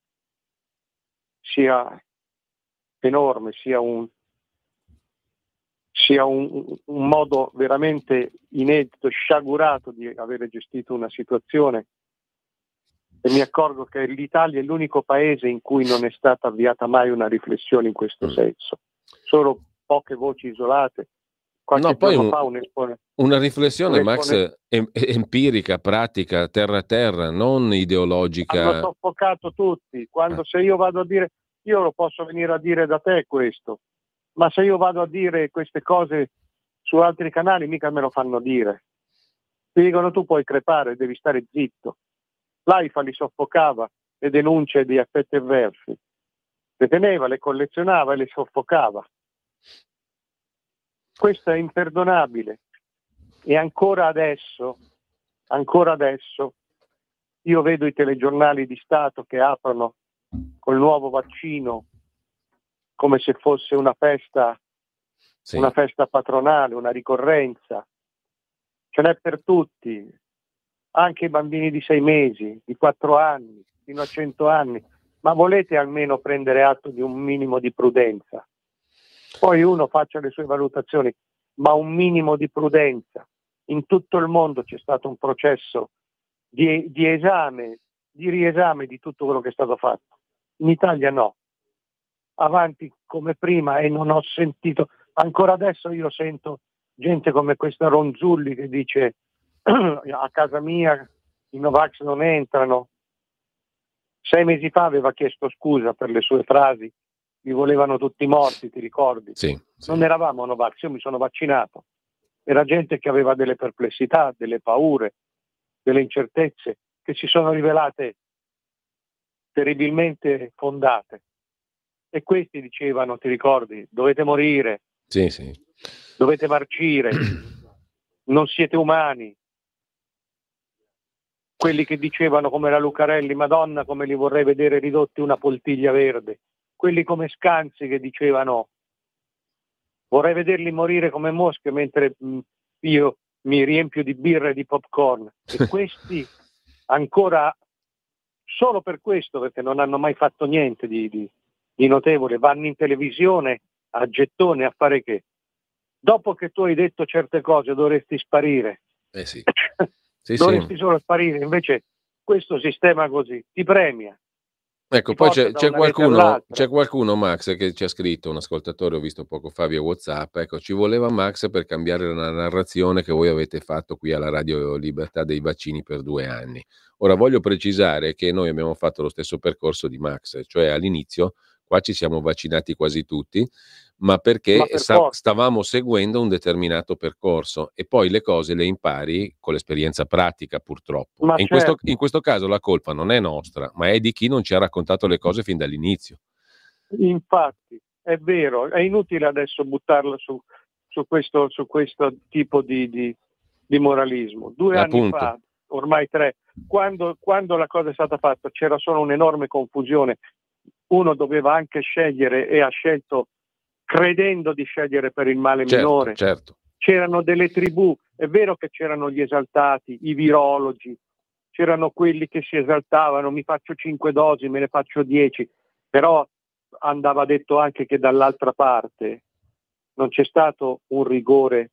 sia enorme, sia un, sia un, un modo veramente inedito, sciagurato di avere gestito una situazione e mi accorgo che l'Italia è l'unico paese in cui non è stata avviata mai una riflessione in questo senso. Solo poche voci isolate. Qualche No, poi un- fa un espone- Una riflessione, un Max, em- empirica, pratica, terra a terra, non hanno ideologica. soffocato tutti. Quando se io vado a dire, io lo posso venire a dire da te questo, ma se io vado a dire queste cose su altri canali mica me lo fanno dire. Ti dicono tu puoi crepare, devi stare zitto. L'AIFA li soffocava, le denunce di effetti avversi. Le teneva, le collezionava e le soffocava. Questo è imperdonabile. E ancora adesso, ancora adesso, io vedo i telegiornali di Stato che aprono col nuovo vaccino come se fosse una festa, Sì. una festa patronale, una ricorrenza. Ce n'è per tutti, anche i bambini di sei mesi, di quattro anni, fino a cento anni. Ma volete almeno prendere atto di un minimo di prudenza? Poi uno faccia le sue valutazioni, ma un minimo di prudenza. In tutto il mondo c'è stato un processo di, di esame, di riesame di tutto quello che è stato fatto. In Italia no. Avanti come prima e non ho sentito, ancora adesso io sento gente come questa Ronzulli che dice a casa mia i Novax non entrano. Sei mesi fa aveva chiesto scusa per le sue frasi, mi volevano tutti morti, ti ricordi? Sì, Non eravamo Novax, io mi sono vaccinato. Era gente che aveva delle perplessità, delle paure, delle incertezze che si sono rivelate terribilmente fondate. E questi dicevano, ti ricordi, dovete morire, Sì, sì. dovete marcire, non siete umani. Quelli che dicevano come la Lucarelli, Madonna come li vorrei vedere ridotti una poltiglia verde. Quelli come Scanzi che dicevano vorrei vederli morire come mosche mentre mh, io mi riempio di birra e di popcorn. E questi ancora, solo per questo, perché non hanno mai fatto niente di, di- di notevole, vanno in televisione a gettone a fare che? Dopo che tu hai detto certe cose dovresti sparire. Eh sì. Sì, sì. dovresti solo sparire, invece questo sistema così ti premia. Ecco, ti poi c'è, c'è qualcuno, c'è qualcuno, Max, che ci ha scritto, un ascoltatore, ho visto poco fa via WhatsApp, ecco, ci voleva Max per cambiare la narrazione che voi avete fatto qui alla Radio Libertà dei vaccini per due anni. Ora voglio precisare che noi abbiamo fatto lo stesso percorso di Max, cioè all'inizio qua ci siamo vaccinati quasi tutti, ma perché Ma per sta- stavamo seguendo un determinato percorso e poi le cose le impari con l'esperienza pratica purtroppo. Ma in, questo, certo. in questo caso la colpa non è nostra, ma è di chi non ci ha raccontato le cose fin dall'inizio. Infatti, è vero, è inutile adesso buttarlo su, su questo, su questo tipo di, di- di moralismo. Due anni Appunto. fa, ormai tre, quando, quando la cosa è stata fatta c'era solo un'enorme confusione. Uno doveva anche scegliere e ha scelto credendo di scegliere per il male Certo, minore. certo. C'erano delle tribù, è vero che c'erano gli esaltati, i virologi, c'erano quelli che si esaltavano, mi faccio cinque dosi, me ne faccio dieci, però andava detto anche che dall'altra parte non c'è stato un rigore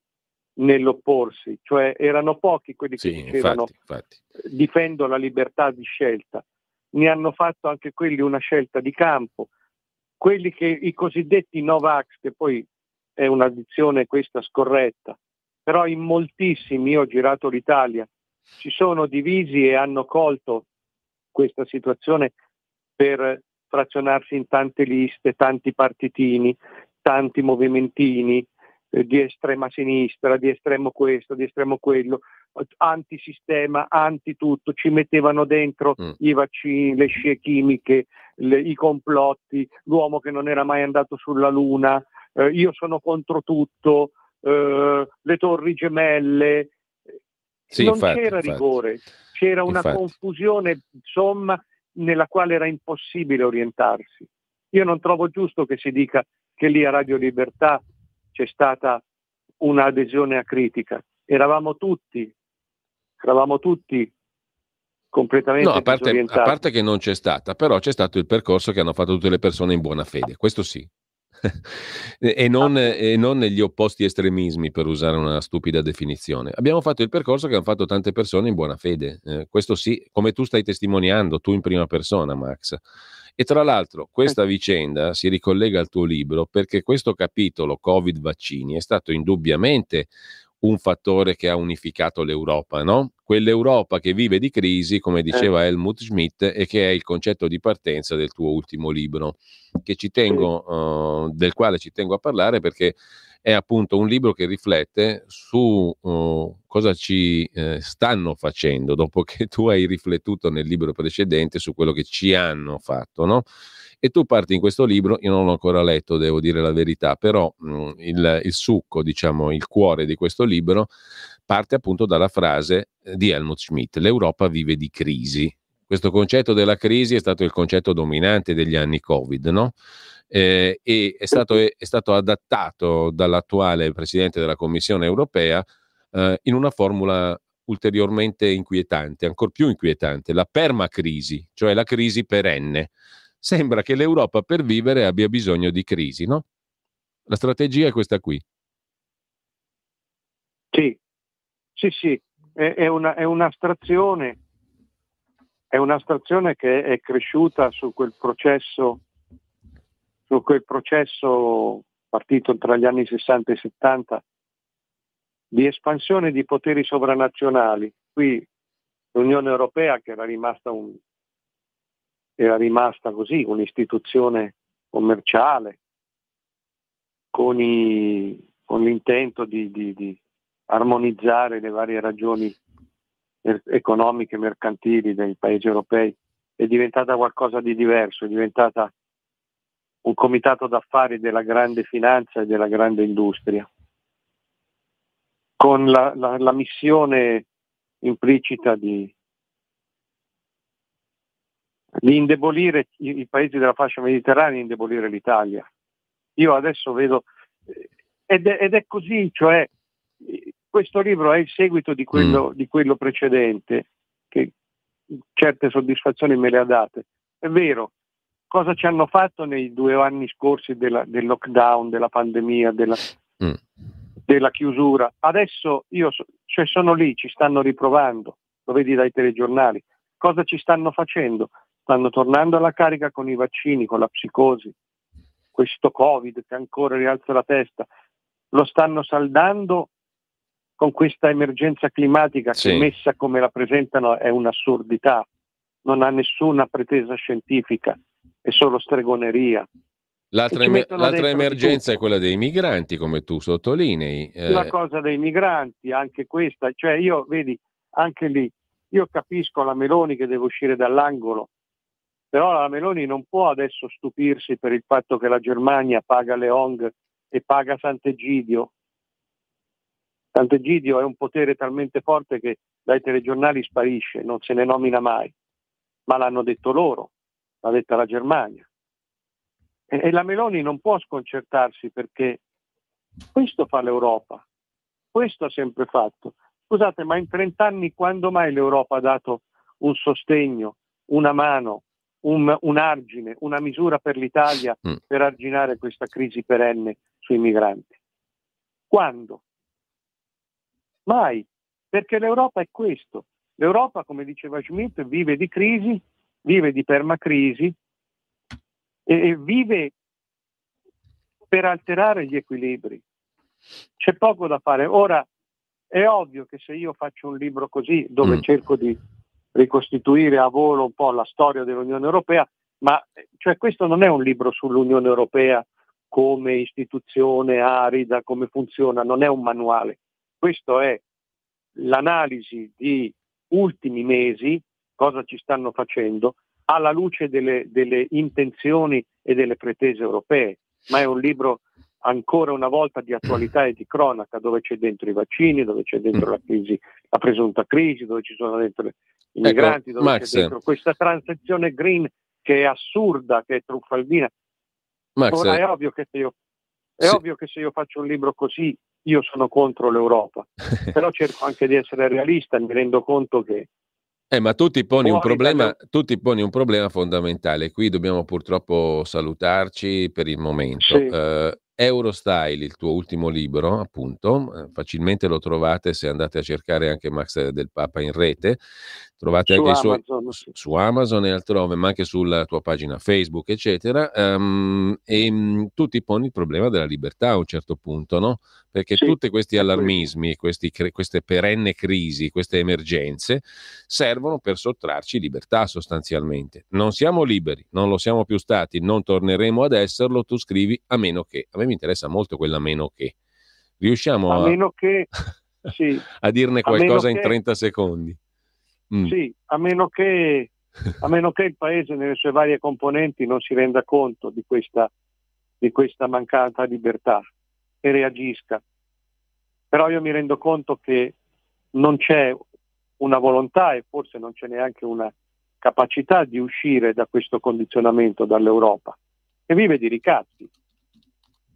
nell'opporsi, cioè erano pochi quelli che Sì, dicevano infatti, infatti. difendo la libertà di scelta, ne hanno fatto anche quelli una scelta di campo, quelli che i cosiddetti Novax, che poi è una dizione questa scorretta, però in moltissimi, io ho girato l'Italia, si sono divisi e hanno colto questa situazione per frazionarsi in tante liste, tanti partitini, tanti movimentini eh, di estrema sinistra, di estremo questo, di estremo quello, antisistema, anti tutto, ci mettevano dentro i vaccini, le scie chimiche, le- i complotti, l'uomo che non era mai andato sulla Luna, eh, io sono contro tutto, eh, le torri gemelle, Sì, non infatti, c'era infatti. rigore, c'era una Infatti. confusione, insomma, nella quale era impossibile orientarsi. Io non trovo giusto che si dica che lì a Radio Libertà c'è stata un'adesione acritica. Eravamo tutti, eravamo tutti completamente No, a parte, a parte che non c'è stata, però c'è stato il percorso che hanno fatto tutte le persone in buona fede, questo sì. e, non, e non negli opposti estremismi, per usare una stupida definizione. Abbiamo fatto il percorso che hanno fatto tante persone in buona fede, eh, questo sì, come tu stai testimoniando, tu in prima persona, Max. E tra l'altro questa vicenda si ricollega al tuo libro perché questo capitolo Covid vaccini è stato indubbiamente un fattore che ha unificato l'Europa, no? Quell'Europa che vive di crisi, come diceva Helmut Schmidt, e che è il concetto di partenza del tuo ultimo libro, che ci tengo, eh, del quale ci tengo a parlare perché è appunto un libro che riflette su eh, cosa ci eh, stanno facendo dopo che tu hai riflettuto nel libro precedente su quello che ci hanno fatto, no? E tu parti in questo libro, io non l'ho ancora letto, devo dire la verità, però mh, il, il succo, diciamo, il cuore di questo libro parte appunto dalla frase eh, di Helmut Schmidt, l'Europa vive di crisi. Questo concetto della crisi è stato il concetto dominante degli anni Covid, no? Eh, e è stato, è stato adattato dall'attuale Presidente della Commissione europea eh, in una formula ulteriormente inquietante, ancora più inquietante, la permacrisi, cioè la crisi perenne. Sembra che l'Europa per vivere abbia bisogno di crisi, no? La strategia è questa qui. Sì, sì, sì, è, è una- è un'astrazione è un'astrazione che è cresciuta su quel processo, su quel processo partito tra gli anni 60 e 70 di espansione di poteri sovranazionali. Qui l'Unione Europea, che era rimasta, un, era rimasta così, un'istituzione commerciale, con, i, con l'intento di, di, di armonizzare le varie ragioni er- economiche e mercantili dei paesi europei, è diventata qualcosa di diverso, è diventata un comitato d'affari della grande finanza e della grande industria, con la, la, la missione implicita di, di indebolire i, i, paesi della fascia mediterranea, indebolire l'Italia. Io adesso vedo, eh, ed è, ed è così, cioè questo libro è il seguito di quello, mm. di quello precedente, che certe soddisfazioni me le ha date. È vero, cosa ci hanno fatto nei due anni scorsi della, del lockdown, della pandemia, della, mm. della chiusura? Adesso io so, cioè sono lì, ci stanno riprovando, lo vedi dai telegiornali. Cosa ci stanno facendo? Stanno tornando alla carica con i vaccini, con la psicosi, questo Covid che ancora rialza la testa. Lo stanno saldando con questa emergenza climatica che sì. messa come la presentano è un'assurdità, non ha nessuna pretesa scientifica, è solo stregoneria. L'altra, em- l'altra emergenza è quella dei migranti, come tu sottolinei. Eh... La cosa dei migranti, anche questa, cioè io, vedi, anche lì, io capisco la Meloni che deve uscire dall'angolo, però la Meloni non può adesso stupirsi per il fatto che la Germania paga le ONG e paga Sant'Egidio Sant'Egidio è un potere talmente forte che dai telegiornali sparisce, non se ne nomina mai, ma l'hanno detto loro, l'ha detta la Germania. E, e la Meloni non può sconcertarsi perché questo fa l'Europa, questo ha sempre fatto. Scusate, ma in 30 anni quando mai l'Europa ha dato un sostegno, una mano, un, un argine, una misura per l'Italia mm. per arginare questa crisi perenne sui migranti? Quando? Mai, perché l'Europa è questo. L'Europa, come diceva Schmidt, vive di crisi, vive di permacrisi e vive per alterare gli equilibri. C'è poco da fare. Ora, è ovvio che se io faccio un libro così, dove mm. cerco di ricostituire a volo un po' la storia dell'Unione Europea, ma cioè, questo non è un libro sull'Unione Europea come istituzione arida, come funziona, non è un manuale. Questo è l'analisi di ultimi mesi, cosa ci stanno facendo, alla luce delle, delle intenzioni e delle pretese europee, ma è un libro ancora una volta di attualità e di cronaca, dove c'è dentro i vaccini, dove c'è dentro la crisi, la presunta crisi, dove ci sono dentro i ecco, migranti, ecco, Max. dentro questa transizione green che è assurda, che è truffaldina. Max. Ora è ovvio che se io è sì. ovvio che se io faccio un libro così io sono contro l'Europa, però cerco anche di essere realista, mi rendo conto che... Eh, ma tu ti, poni un problema, tu ti poni un problema fondamentale, qui dobbiamo purtroppo salutarci per il momento. Sì. Uh, Eurostyle, il tuo ultimo libro, appunto, eh, facilmente lo trovate se andate a cercare anche Max del Papa in rete. Trovate su anche Amazon, su, su Amazon e altrove, ma anche sulla tua pagina Facebook, eccetera. Um, e um, tu ti poni il problema della libertà a un certo punto, no? Perché sì, tutti questi allarmismi, questi, queste perenne crisi, queste emergenze servono per sottrarci libertà sostanzialmente. Non siamo liberi, non lo siamo più stati, non torneremo ad esserlo. Tu scrivi a meno che. A me mi interessa molto quella meno che. Riusciamo a, a, meno che, sì. a dirne qualcosa in 30 secondi. Mm. Sì, a meno, che, a meno che il Paese nelle sue varie componenti non si renda conto di questa, di questa mancata libertà e reagisca. Però io mi rendo conto che non c'è una volontà e forse non c'è neanche una capacità di uscire da questo condizionamento dall'Europa, che vive di ricatti.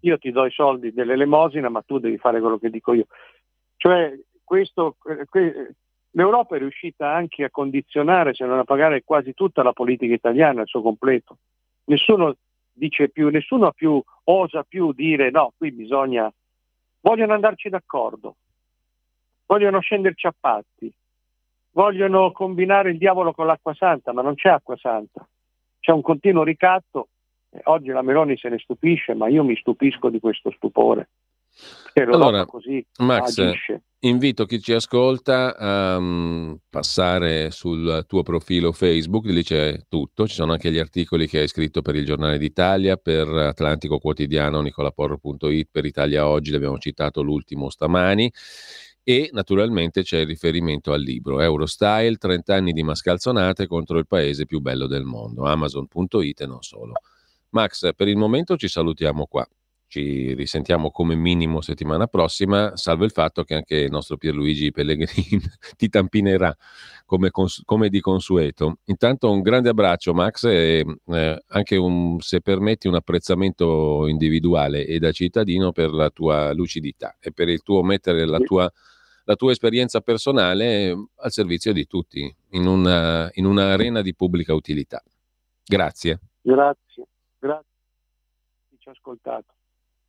Io ti do i soldi dell'elemosina, ma tu devi fare quello che dico io. Cioè, questo, L'Europa è riuscita anche a condizionare, se non a pagare quasi tutta la politica italiana al suo completo. Nessuno dice più, nessuno più, osa più dire no, qui bisogna, vogliono andarci d'accordo, vogliono scenderci a patti. vogliono combinare il diavolo con l'acqua santa, ma non c'è acqua santa, c'è un continuo ricatto. Oggi la Meloni se ne stupisce, ma io mi stupisco di questo stupore. L'Europa Allora, così Max, agisce. invito chi ci ascolta a mm, passare sul tuo profilo Facebook, lì c'è tutto, ci sono anche gli articoli che hai scritto per il Giornale d'Italia, per Atlantico Quotidiano, nicolaporro.it, per Italia Oggi, l'abbiamo citato l'ultimo stamani, e naturalmente c'è il riferimento al libro Eurostyle, 30 anni di mascalzonate contro il paese più bello del mondo, amazon.it e non solo. Max, per il momento ci salutiamo qua. Ci risentiamo come minimo settimana prossima, salvo il fatto che anche il nostro Pierluigi Pellegrini ti tampinerà come, cons- come di consueto. Intanto un grande abbraccio Max e eh, anche un, se permetti un apprezzamento individuale e da cittadino per la tua lucidità e per il tuo mettere la tua, la tua esperienza personale eh, al servizio di tutti in una, in un'arena di pubblica utilità. Grazie. Grazie, grazie. Ci ha ascoltato.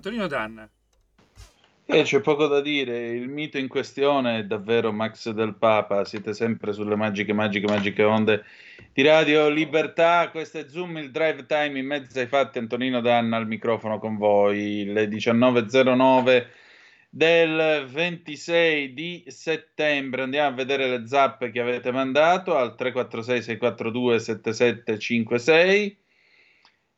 Antonino Danna. Eh, c'è poco da dire, il mito in questione è davvero Max del Papa, siete sempre sulle magiche, magiche, magiche onde di Radio Libertà, questo è Zoom, il drive time in mezzo ai fatti, Antonino Danna al microfono con voi, le 19.09 del 26 di settembre, andiamo a vedere le zappe che avete mandato al 346 642 7756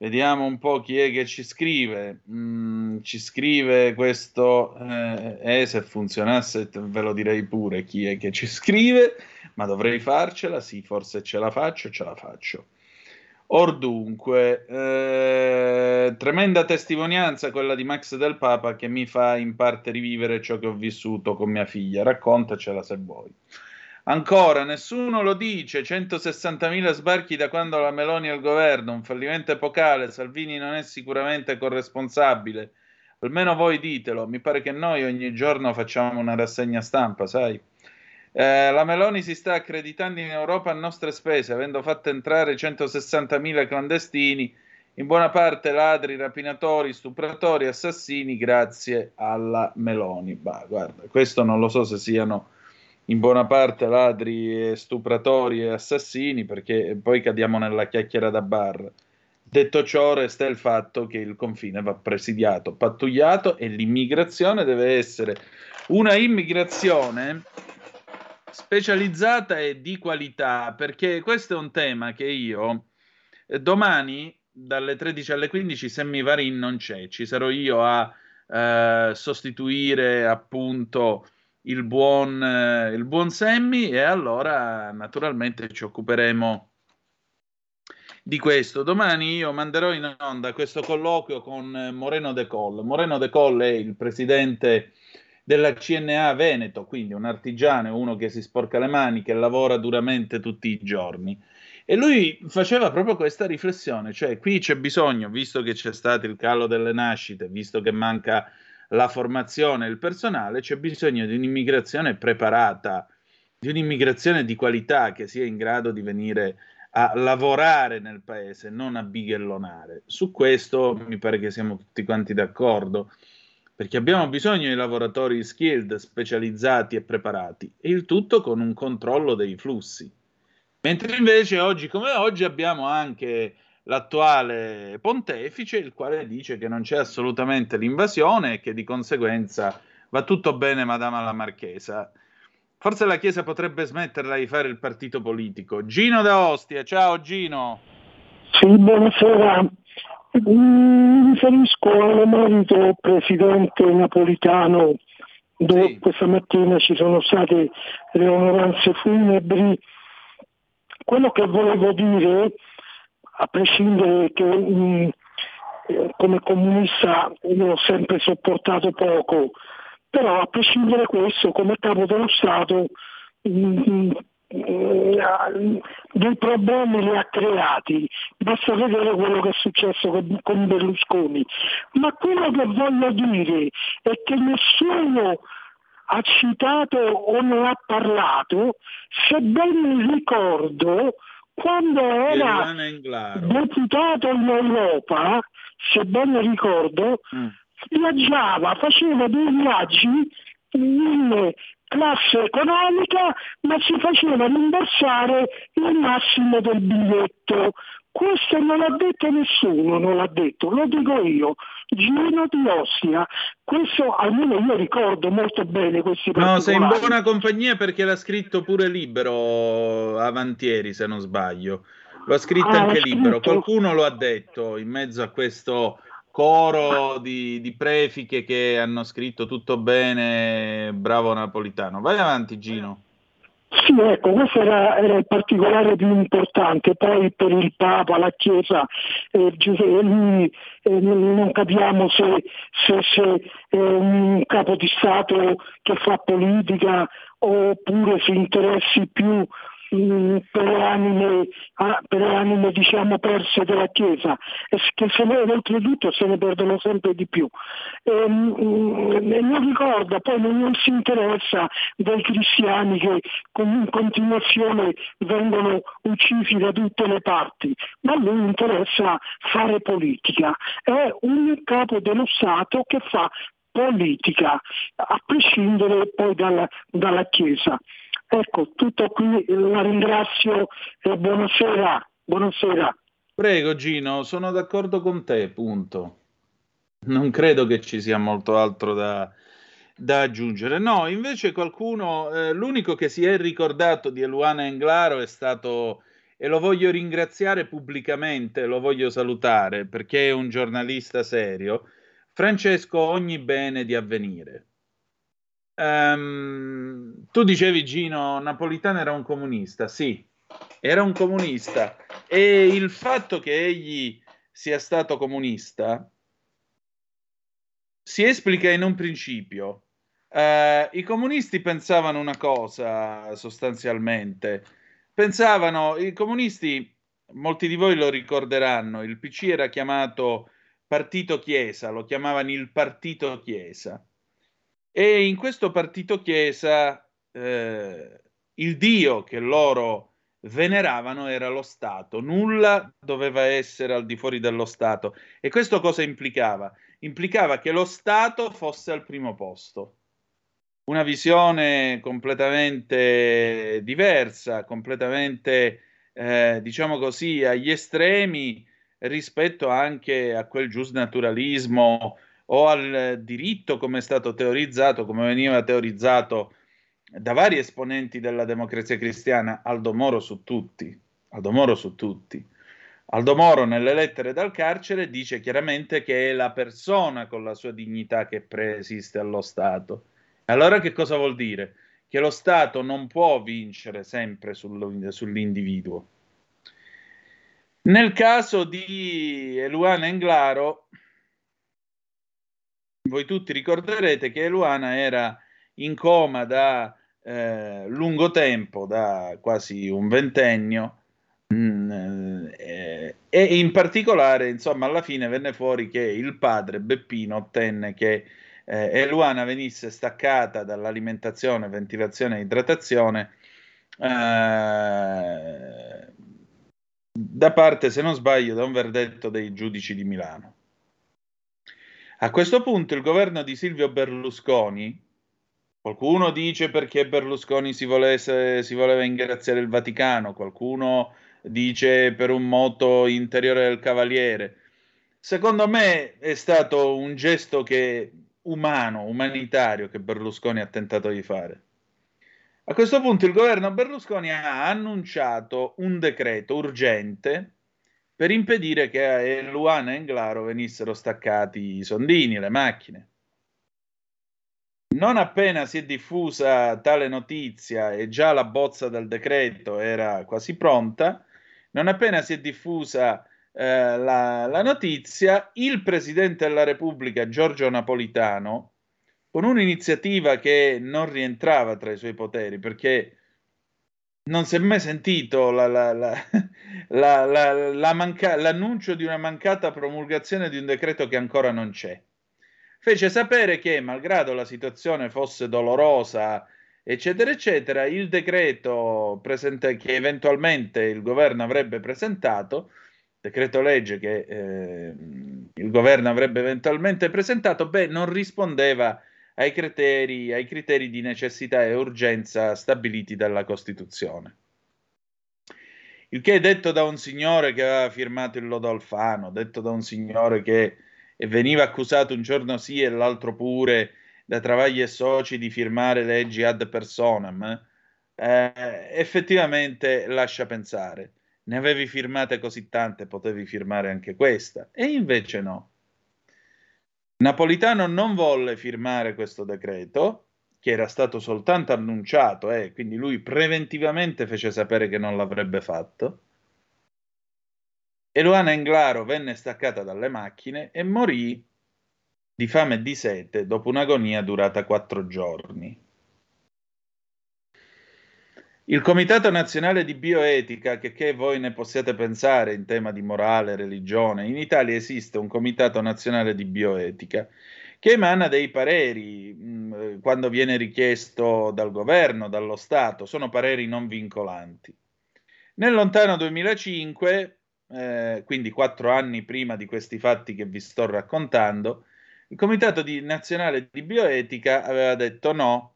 Vediamo un po' chi è che ci scrive. Mm, ci scrive questo, eh, eh, se funzionasse ve lo direi pure chi è che ci scrive, ma dovrei farcela, sì, forse ce la faccio, ce la faccio. Or dunque, eh, tremenda testimonianza quella di Max del Papa che mi fa in parte rivivere ciò che ho vissuto con mia figlia. Raccontacela se vuoi. Ancora, nessuno lo dice, 160.000 sbarchi da quando la Meloni è al governo, un fallimento epocale, Salvini non è sicuramente corresponsabile. Almeno voi ditelo, mi pare che noi ogni giorno facciamo una rassegna stampa, sai? Eh, la Meloni si sta accreditando in Europa a nostre spese, avendo fatto entrare 160.000 clandestini, in buona parte ladri, rapinatori, stupratori, assassini, grazie alla Meloni. Bah, guarda, questo non lo so se siano in buona parte ladri, e stupratori e assassini, perché poi cadiamo nella chiacchiera da bar. Detto ciò, resta il fatto che il confine va presidiato, pattugliato e l'immigrazione deve essere una immigrazione specializzata e di qualità, perché questo è un tema che io eh, domani dalle 13 alle 15 se mi va in non c'è, ci sarò io a eh, sostituire appunto il buon, eh, il buon Sammy e allora naturalmente ci occuperemo di questo. Domani io manderò in onda questo colloquio con eh, Moreno De Colle. Moreno De Colle è il presidente della CNA Veneto, quindi un artigiano, uno che si sporca le mani, che lavora duramente tutti i giorni. E lui faceva proprio questa riflessione, cioè qui c'è bisogno, visto che c'è stato il calo delle nascite, visto che manca la formazione e il personale, c'è bisogno di un'immigrazione preparata, di un'immigrazione di qualità che sia in grado di venire a lavorare nel paese, non a bighellonare. Su questo mi pare che siamo tutti quanti d'accordo, perché abbiamo bisogno di lavoratori skilled, specializzati e preparati, e il tutto con un controllo dei flussi. Mentre invece oggi come oggi abbiamo anche l'attuale pontefice, il quale dice che non c'è assolutamente l'invasione e che di conseguenza va tutto bene, Madama la Marchesa. Forse la Chiesa potrebbe smetterla di fare il partito politico. Gino da Ostia, ciao Gino. Sì, buonasera. Mi riferisco all'emerito presidente napolitano, dove sì. questa mattina ci sono state le onoranze funebri. Quello che volevo dire è a prescindere che mh, mm, eh, come comunista io ho sempre sopportato poco, però a prescindere questo come capo dello Stato mh, mm, mm, dei problemi li ha creati, basta vedere quello che è successo con, con Berlusconi. Ma quello che voglio dire è che nessuno ha citato o ne ha parlato, se ben ricordo, quando era deputato in Europa, se ben ricordo, mm. viaggiava, faceva dei viaggi in classe economica, ma si faceva rimborsare il massimo del biglietto. Questo non l'ha detto nessuno, non l'ha detto, lo dico io, Gino di Ossia. Questo almeno io ricordo molto bene questi No, sei in buona compagnia perché l'ha scritto pure libero Avantieri, se non sbaglio. Lo ha scritto ah, anche libero, qualcuno lo ha detto in mezzo a questo coro di, di prefiche che hanno scritto tutto bene, bravo napolitano. Vai avanti Gino. Sì, ecco, questo era, era, il particolare più importante, poi per il Papa, la Chiesa, eh, lui, eh, non capiamo se, se, se è un capo di Stato che fa politica oppure si interessi più mh, per le anime, ah, per le anime diciamo, perse della Chiesa, che se ne, oltretutto se ne perdono sempre di più. E, mh, e non ricorda, poi non, non si interessa dei cristiani che in continuazione vengono uccisi da tutte le parti, ma a lui interessa fare politica. È un capo dello Stato che fa politica, a prescindere poi dalla, dalla Chiesa. Ecco, tutto qui, la ringrazio e buonasera. buonasera. Prego Gino, sono d'accordo con te, punto. Non credo che ci sia molto altro da, da aggiungere. No, invece qualcuno, eh, l'unico che si è ricordato di Eluana Englaro è stato, e lo voglio ringraziare pubblicamente, lo voglio salutare perché è un giornalista serio, Francesco Ogni Bene di Avvenire. Ehm, tu dicevi Gino, Napolitano era un comunista, sì, era un comunista e il fatto che egli sia stato comunista si esplica in un principio. Eh, I comunisti pensavano una cosa sostanzialmente, pensavano, i comunisti, molti di voi lo ricorderanno, il PC era chiamato Partito Chiesa, lo chiamavano il Partito Chiesa. E in questo partito chiesa eh, il dio che loro veneravano era lo Stato, nulla doveva essere al di fuori dello Stato. E questo cosa implicava? Implicava che lo Stato fosse al primo posto. Una visione completamente diversa, completamente, eh, diciamo così, agli estremi rispetto anche a quel giusnaturalismo o al diritto come è stato teorizzato, come veniva teorizzato da vari esponenti della democrazia cristiana, Aldo Moro su tutti. Aldo Moro su tutti. Aldo Moro nelle lettere dal carcere dice chiaramente che è la persona con la sua dignità che preesiste allo Stato. E allora che cosa vuol dire? Che lo Stato non può vincere sempre sull'individuo. Nel caso di Eluana Englaro, voi tutti ricorderete che Eluana era in coma da eh, lungo tempo, da quasi un ventennio, mm, eh, e in particolare, insomma, alla fine venne fuori che il padre Beppino ottenne che eh, Eluana venisse staccata dall'alimentazione, ventilazione e idratazione eh, da parte, se non sbaglio, da un verdetto dei giudici di Milano. A questo punto il governo di Silvio Berlusconi, qualcuno dice perché Berlusconi si, volesse, si voleva ingraziare il Vaticano, qualcuno dice per un moto interiore del Cavaliere. Secondo me è stato un gesto che, umano, umanitario che Berlusconi ha tentato di fare. A questo punto il governo Berlusconi ha annunciato un decreto urgente per impedire che a Luana e Englaro venissero staccati i sondini, le macchine. Non appena si è diffusa tale notizia e già la bozza del decreto era quasi pronta, non appena si è diffusa eh, la, la notizia, il Presidente della Repubblica Giorgio Napolitano, con un'iniziativa che non rientrava tra i suoi poteri, perché non si è mai sentito la, la, la, manca- l'annuncio di una mancata promulgazione di un decreto che ancora non c'è. Fece sapere che, malgrado la situazione fosse dolorosa, eccetera, eccetera, il decreto presente- che eventualmente il governo avrebbe presentato, decreto legge che eh, il governo avrebbe eventualmente presentato, beh, non rispondeva ai criteri, ai criteri di necessità e urgenza stabiliti dalla Costituzione. Il che è detto da un signore che aveva firmato il lodo Alfano, detto da un signore che veniva accusato un giorno sì e l'altro pure da Travagli e Soci di firmare leggi ad personam, eh, effettivamente lascia pensare. Ne avevi firmate così tante, potevi firmare anche questa. E invece no. Napolitano non volle firmare questo decreto, che era stato soltanto annunciato, e eh, quindi lui preventivamente fece sapere che non l'avrebbe fatto. E Luana Englaro venne staccata dalle macchine e morì di fame e di sete dopo un'agonia durata quattro giorni. Il Comitato Nazionale di Bioetica, che, che voi ne possiate pensare in tema di morale, religione, in Italia esiste un Comitato Nazionale di Bioetica che emana dei pareri mh, quando viene richiesto dal governo, dallo Stato, sono pareri non vincolanti. Nel lontano 2005, eh, quindi quattro anni prima di questi fatti che vi sto raccontando, il Comitato di, Nazionale di Bioetica aveva detto no,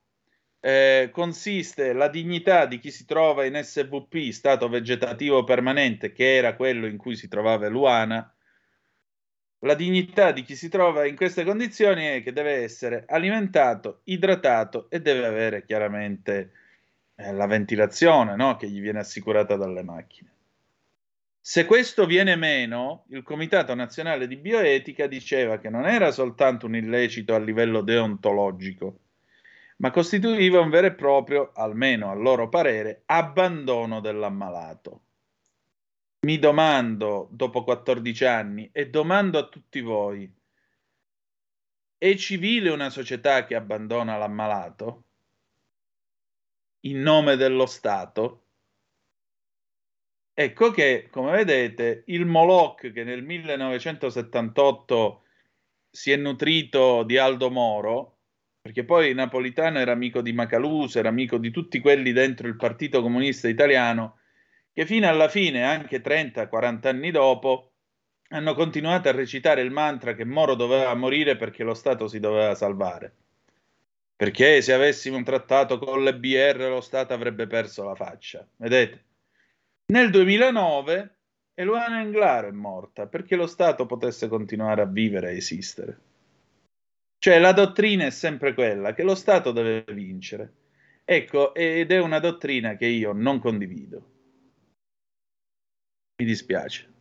eh, consiste la dignità di chi si trova in SVP, stato vegetativo permanente, che era quello in cui si trovava Luana, la dignità di chi si trova in queste condizioni è che deve essere alimentato, idratato e deve avere chiaramente eh, la ventilazione no? che gli viene assicurata dalle macchine. Se questo viene meno, il Comitato Nazionale di Bioetica diceva che non era soltanto un illecito a livello deontologico, ma costituiva un vero e proprio, almeno a loro parere, abbandono dell'ammalato. Mi domando, dopo 14 anni, e domando a tutti voi, è civile una società che abbandona l'ammalato? In nome dello Stato? Ecco che, come vedete, il Moloch che nel 1978 si è nutrito di Aldo Moro, perché poi Napolitano era amico di Macaluso, era amico di tutti quelli dentro il Partito Comunista Italiano, che fino alla fine, anche 30-40 anni dopo, hanno continuato a recitare il mantra che Moro doveva morire perché lo Stato si doveva salvare. Perché se avessimo un trattato con le BR lo Stato avrebbe perso la faccia. Vedete? Nel 2009 Eluana Englaro è morta perché lo Stato potesse continuare a vivere e esistere. Cioè la dottrina è sempre quella che lo Stato deve vincere. Ecco, ed è una dottrina che io non condivido. Mi dispiace.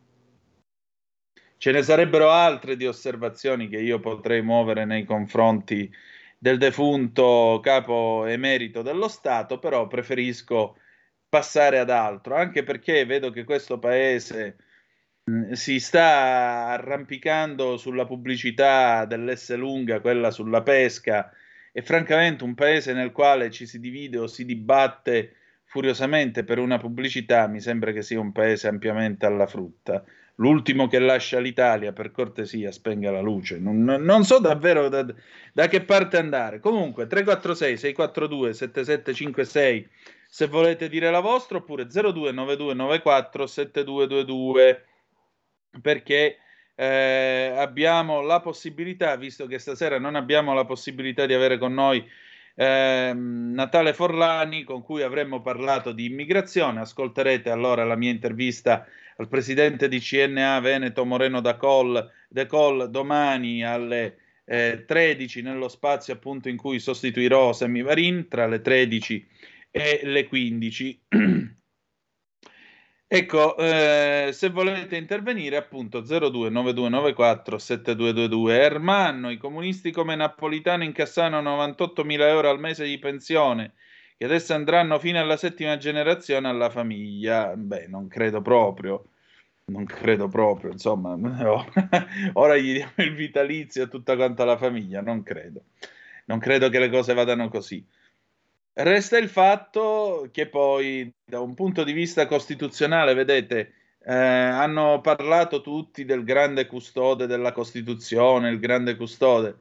Ce ne sarebbero altre di osservazioni che io potrei muovere nei confronti del defunto capo emerito dello Stato, però preferisco passare ad altro, anche perché vedo che questo paese si sta arrampicando sulla pubblicità dell'S lunga, quella sulla pesca, e francamente un paese nel quale ci si divide o si dibatte furiosamente per una pubblicità mi sembra che sia un paese ampiamente alla frutta. L'ultimo che lascia l'Italia, per cortesia, spenga la luce. Non, non so davvero da, da, che parte andare. Comunque, 346 642 7756 se volete dire la vostra, oppure 029294 7222 perché eh, abbiamo la possibilità, visto che stasera non abbiamo la possibilità di avere con noi eh, Natale Forlani, con cui avremmo parlato di immigrazione, ascolterete allora la mia intervista al presidente di CNA Veneto Moreno da Col, De Col domani alle eh, 13 nello spazio appunto in cui sostituirò Semivarin tra le 13 e le 15. Ecco, eh, se volete intervenire, appunto 029294 7222. Ermanno, i comunisti come Napolitano incassano 98.000 euro al mese di pensione, che adesso andranno fino alla settima generazione alla famiglia. Beh, non credo proprio. Non credo proprio, insomma, ora gli diamo il vitalizio a tutta quanta la famiglia, non credo. Non credo che le cose vadano così. Resta il fatto che poi, da un punto di vista costituzionale, vedete, eh, hanno parlato tutti del grande custode della Costituzione, il grande custode.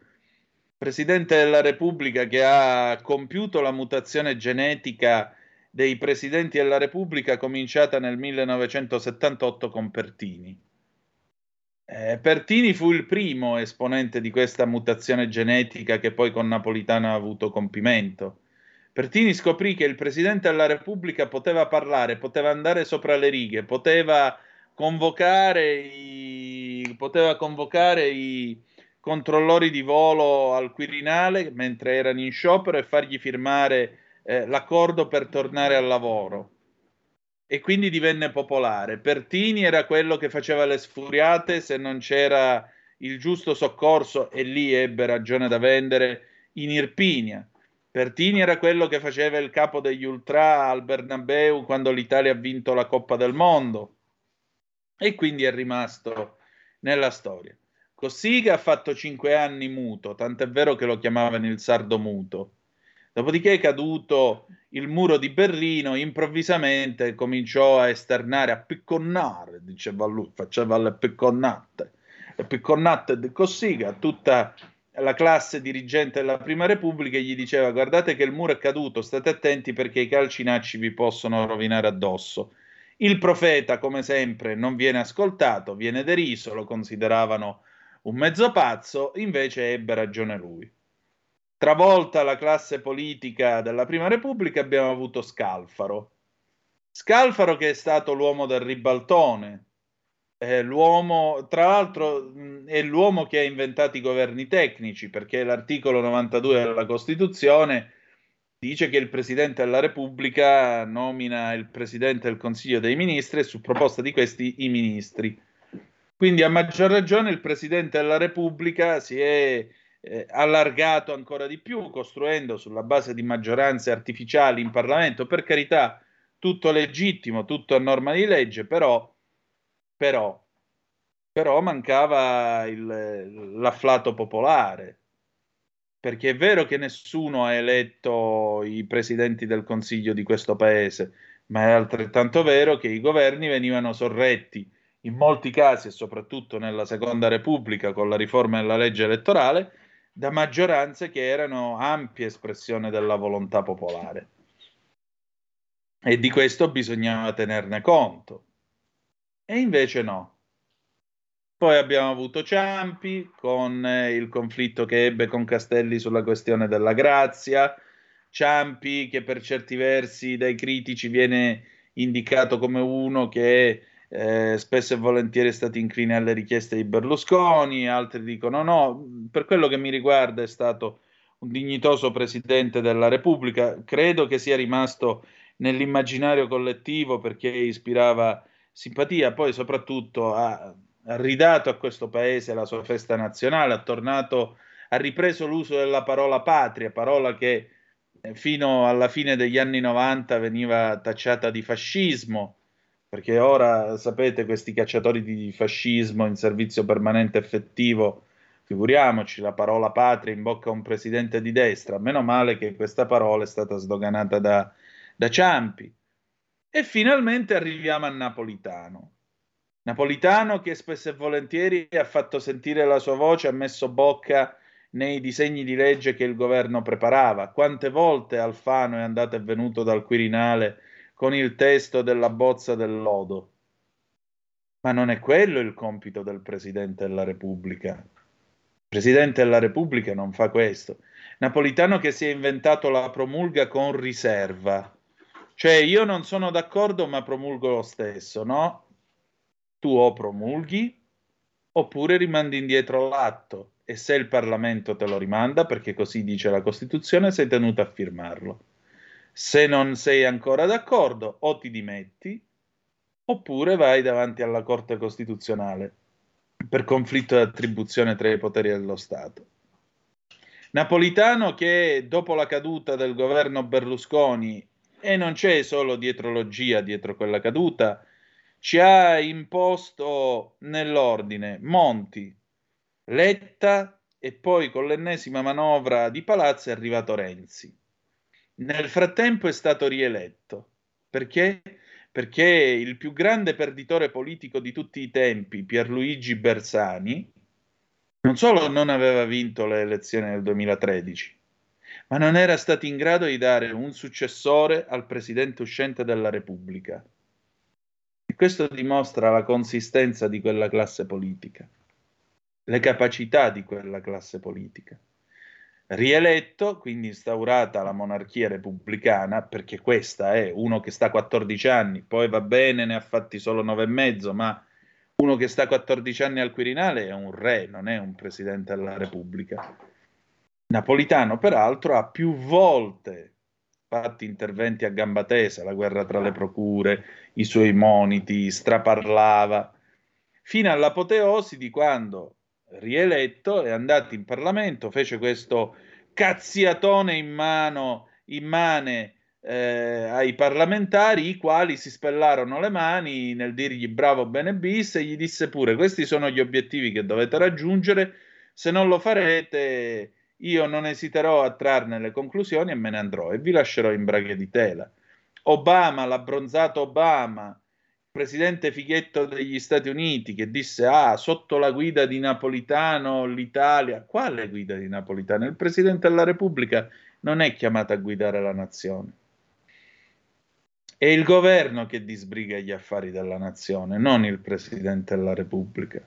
Presidente della Repubblica che ha compiuto la mutazione genetica dei presidenti della Repubblica cominciata nel 1978 con Pertini. Eh, Pertini fu il primo esponente di questa mutazione genetica che poi con Napolitano ha avuto compimento. Pertini scoprì che il Presidente della Repubblica poteva parlare, poteva andare sopra le righe, poteva convocare i, poteva convocare i controllori di volo al Quirinale mentre erano in sciopero e fargli firmare eh, l'accordo per tornare al lavoro. E quindi divenne popolare. Pertini era quello che faceva le sfuriate se non c'era il giusto soccorso e lì ebbe ragione da vendere in Irpinia Pertini era quello che faceva il capo degli Ultra al Bernabeu quando l'Italia ha vinto la Coppa del Mondo e quindi è rimasto nella storia. Cossiga ha fatto cinque anni muto, tant'è vero che lo chiamavano il sardo muto. Dopodiché è caduto il muro di Berlino, improvvisamente cominciò a esternare, a picconnare, diceva lui, faceva le picconnate, le picconnate di Cossiga, tutta la classe dirigente della Prima Repubblica gli diceva guardate che il muro è caduto, state attenti perché i calcinacci vi possono rovinare addosso. Il profeta, come sempre, non viene ascoltato, viene deriso, lo consideravano un mezzo pazzo, invece ebbe ragione lui. Travolta la classe politica della Prima Repubblica abbiamo avuto Scalfaro. Scalfaro che è stato l'uomo del ribaltone, eh, l'uomo, tra l'altro mh, è l'uomo che ha inventato i governi tecnici, perché l'articolo 92 della Costituzione dice che il Presidente della Repubblica nomina il Presidente del Consiglio dei Ministri e su proposta di questi i ministri. Quindi a maggior ragione il Presidente della Repubblica si è eh, allargato ancora di più, costruendo sulla base di maggioranze artificiali in Parlamento, per carità, tutto legittimo, tutto a norma di legge, però, però, però mancava il, l'afflato popolare, perché è vero che nessuno ha eletto i presidenti del Consiglio di questo paese, ma è altrettanto vero che i governi venivano sorretti in molti casi e soprattutto nella Seconda Repubblica con la riforma della legge elettorale da maggioranze che erano ampia espressione della volontà popolare. E di questo bisognava tenerne conto. E invece no. Poi abbiamo avuto Ciampi con eh, il conflitto che ebbe con Castelli sulla questione della grazia, Ciampi che per certi versi dai critici viene indicato come uno che eh, spesso e volentieri è stato incline alle richieste di Berlusconi, altri dicono no, per quello che mi riguarda è stato un dignitoso presidente della Repubblica, credo che sia rimasto nell'immaginario collettivo perché ispirava simpatia, poi soprattutto ha, ha ridato a questo paese la sua festa nazionale, ha tornato, ha ripreso l'uso della parola patria, parola che eh, fino alla fine degli anni 90 veniva tacciata di fascismo, perché ora sapete questi cacciatori di fascismo in servizio permanente effettivo, figuriamoci la parola patria in bocca a un presidente di destra, meno male che questa parola è stata sdoganata da, da Ciampi. E finalmente arriviamo a Napolitano. Napolitano che spesso e volentieri ha fatto sentire la sua voce, ha messo bocca nei disegni di legge che il governo preparava. Quante volte Alfano è andato e venuto dal Quirinale con il testo della bozza del lodo. Ma non è quello il compito del Presidente della Repubblica. Il Presidente della Repubblica non fa questo. Napolitano che si è inventato la promulga con riserva. Cioè io non sono d'accordo ma promulgo lo stesso, no? Tu o promulghi oppure rimandi indietro l'atto e se il Parlamento te lo rimanda, perché così dice la Costituzione, sei tenuto a firmarlo. Se non sei ancora d'accordo, o ti dimetti, oppure vai davanti alla Corte Costituzionale per conflitto di attribuzione tra i poteri dello Stato. Napolitano che dopo la caduta del governo Berlusconi, e non c'è solo dietrologia dietro quella caduta, ci ha imposto nell'ordine Monti, Letta e poi con l'ennesima manovra di palazzo è arrivato Renzi. Nel frattempo è stato rieletto. Perché? Perché il più grande perditore politico di tutti i tempi, Pierluigi Bersani, non solo non aveva vinto le elezioni del 2013, ma non era stato in grado di dare un successore al presidente uscente della Repubblica. E questo dimostra la consistenza di quella classe politica, le capacità di quella classe politica rieletto, quindi instaurata la monarchia repubblicana, perché questa è uno che sta 14 anni, poi va bene, ne ha fatti solo 9 e mezzo, ma uno che sta 14 anni al Quirinale è un re, non è un presidente della Repubblica. Napolitano, peraltro, ha più volte fatto interventi a gamba tesa, la guerra tra le procure, i suoi moniti, straparlava, fino all'apoteosi di quando rieletto, è andato in Parlamento, fece questo cazziatone in mano, in mane eh, ai parlamentari, i quali si spellarono le mani nel dirgli bravo bene bis e gli disse pure questi sono gli obiettivi che dovete raggiungere, se non lo farete io non esiterò a trarne le conclusioni e me ne andrò e vi lascerò in braghe di tela. Obama, l'abbronzato Obama, presidente fighetto degli Stati Uniti che disse ah sotto la guida di Napolitano l'Italia quale guida di Napolitano? il presidente della Repubblica non è chiamato a guidare la nazione è il governo che disbriga gli affari della nazione non il presidente della Repubblica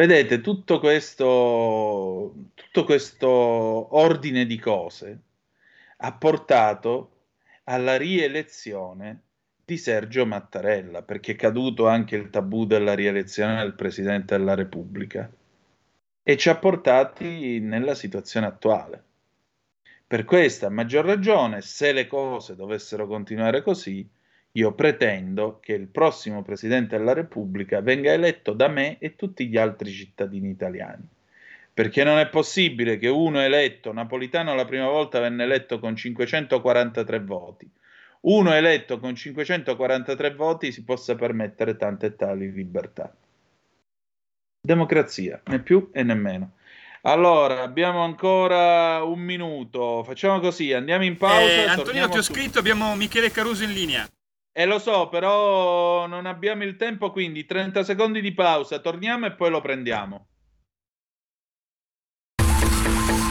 vedete tutto questo tutto questo ordine di cose ha portato alla rielezione di Sergio Mattarella, perché è caduto anche il tabù della rielezione del Presidente della Repubblica e ci ha portati nella situazione attuale. Per questa maggior ragione, se le cose dovessero continuare così, io pretendo che il prossimo Presidente della Repubblica venga eletto da me e tutti gli altri cittadini italiani. Perché non è possibile che uno eletto, Napolitano la prima volta venne eletto con 543 voti, uno eletto con 543 voti si possa permettere tante e tali libertà. Democrazia, né più e né meno. Allora, abbiamo ancora un minuto. Facciamo così, andiamo in pausa. Eh, Antonino, ti ho scritto, abbiamo Michele Caruso in linea. Eh, lo so, però non abbiamo il tempo, quindi 30 secondi di pausa, torniamo e poi lo prendiamo.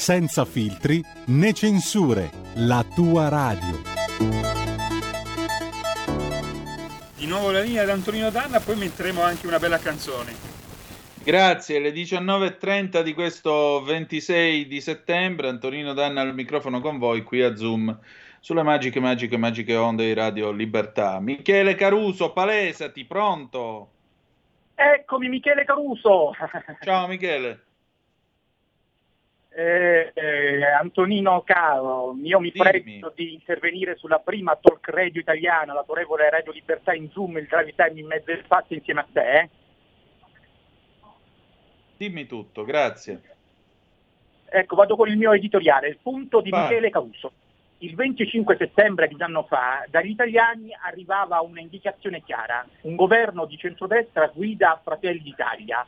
senza filtri né censure, la tua radio. Di nuovo la linea ad Antonino Danna, poi metteremo anche una bella canzone. Grazie, alle 19.30 di questo 26 di settembre, Antonino Danna al microfono con voi qui a Zoom sulle magiche, magiche, magiche onde di Radio Libertà. Michele Caruso, palesati, pronto? Eccomi Michele Caruso. Ciao Michele. Eh, eh, Antonino Caro, io mi Dimmi. di intervenire sulla prima talk radio italiana, l'autorevole Radio Libertà in Zoom, il drive time in mezzo al spazio insieme a te. eh. Dimmi tutto, grazie. Ecco, vado con il mio editoriale, il punto di Vai. Michele Caruso. Il 25 settembre di un anno fa dagli italiani arrivava una indicazione chiara, un governo di centrodestra guida Fratelli d'Italia.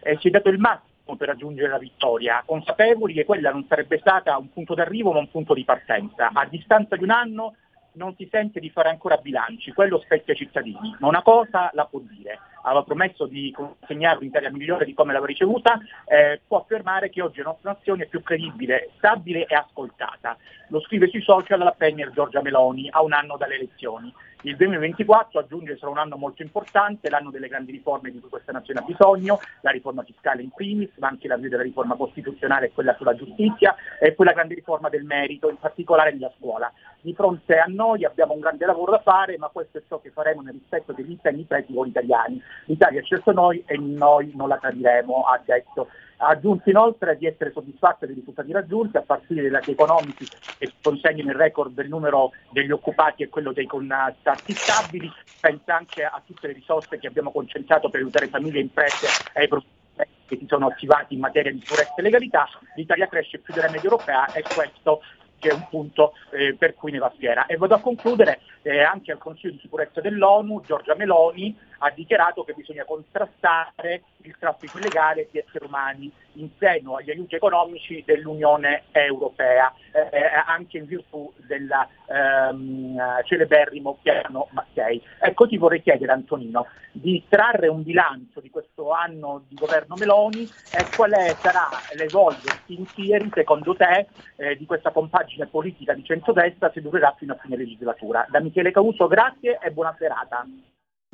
Eh, si è dato il massimo per raggiungere la vittoria, consapevoli che quella non sarebbe stata un punto d'arrivo ma un punto di partenza. A distanza di un anno non si sente di fare ancora bilanci, quello specchia ai cittadini, ma una cosa la può dire, aveva promesso di consegnare un'Italia migliore di come l'aveva ricevuta, eh, può affermare che oggi la nostra nazione è più credibile, stabile e ascoltata. Lo scrive sui social la Premier Giorgia Meloni a un anno dalle elezioni. Il 2024 aggiunge sarà un anno molto importante, l'anno delle grandi riforme di cui questa nazione ha bisogno, la riforma fiscale in primis, ma anche l'avvio della riforma costituzionale e quella sulla giustizia e poi la grande riforma del merito, in particolare nella scuola. Di fronte a noi abbiamo un grande lavoro da fare, ma questo è ciò che faremo nel rispetto degli impegni presi con gli italiani. L'Italia ha scelto noi e noi non la tradiremo, ha detto. Ha aggiunto inoltre di essere soddisfatto dei risultati raggiunti a partire dai dati economici che consegnano il record del numero degli occupati e quello dei contratti stabili, pensa anche a tutte le risorse che abbiamo concentrato per aiutare famiglie imprese e i produttori che si sono attivati in materia di sicurezza e legalità, l'Italia cresce più della media europea e questo che è un punto eh, per cui ne va fiera. E vado a concludere eh, anche al Consiglio di sicurezza dell'ONU, Giorgia Meloni ha dichiarato che bisogna contrastare il traffico illegale di esseri umani in seno agli aiuti economici dell'Unione Europea, eh, anche in virtù del ehm, celeberrimo piano Mattei. Ecco ti vorrei chiedere Antonino di trarre un bilancio di questo anno di governo Meloni e qual è, sarà l'evolversi in Sieri secondo te eh, di questa compagine politica di centrodestra se durerà fino a fine legislatura. Da Michele Caruso grazie e buona serata.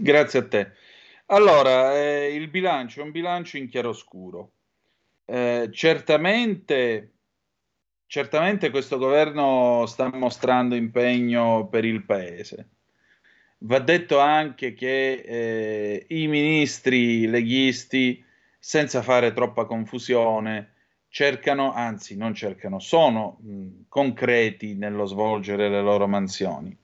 Grazie a te. Allora, eh, il bilancio è un bilancio in chiaroscuro. Eh, certamente, certamente questo governo sta mostrando impegno per il paese. Va detto anche che eh, i ministri leghisti, senza fare troppa confusione, cercano, anzi non cercano, sono mh, concreti nello svolgere le loro mansioni.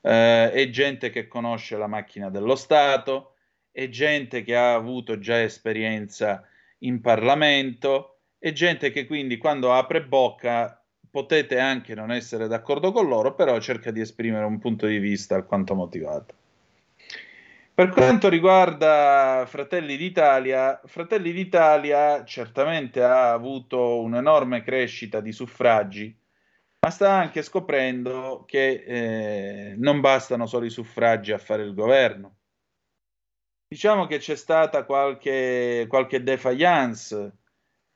Eh, è gente che conosce la macchina dello Stato, è gente che ha avuto già esperienza in Parlamento, è gente che quindi quando apre bocca potete anche non essere d'accordo con loro, però cerca di esprimere un punto di vista alquanto motivato. Per quanto riguarda Fratelli d'Italia, Fratelli d'Italia certamente ha avuto un'enorme crescita di suffragi, ma sta anche scoprendo che eh, non bastano solo i suffragi a fare il governo. Diciamo che c'è stata qualche, qualche defiance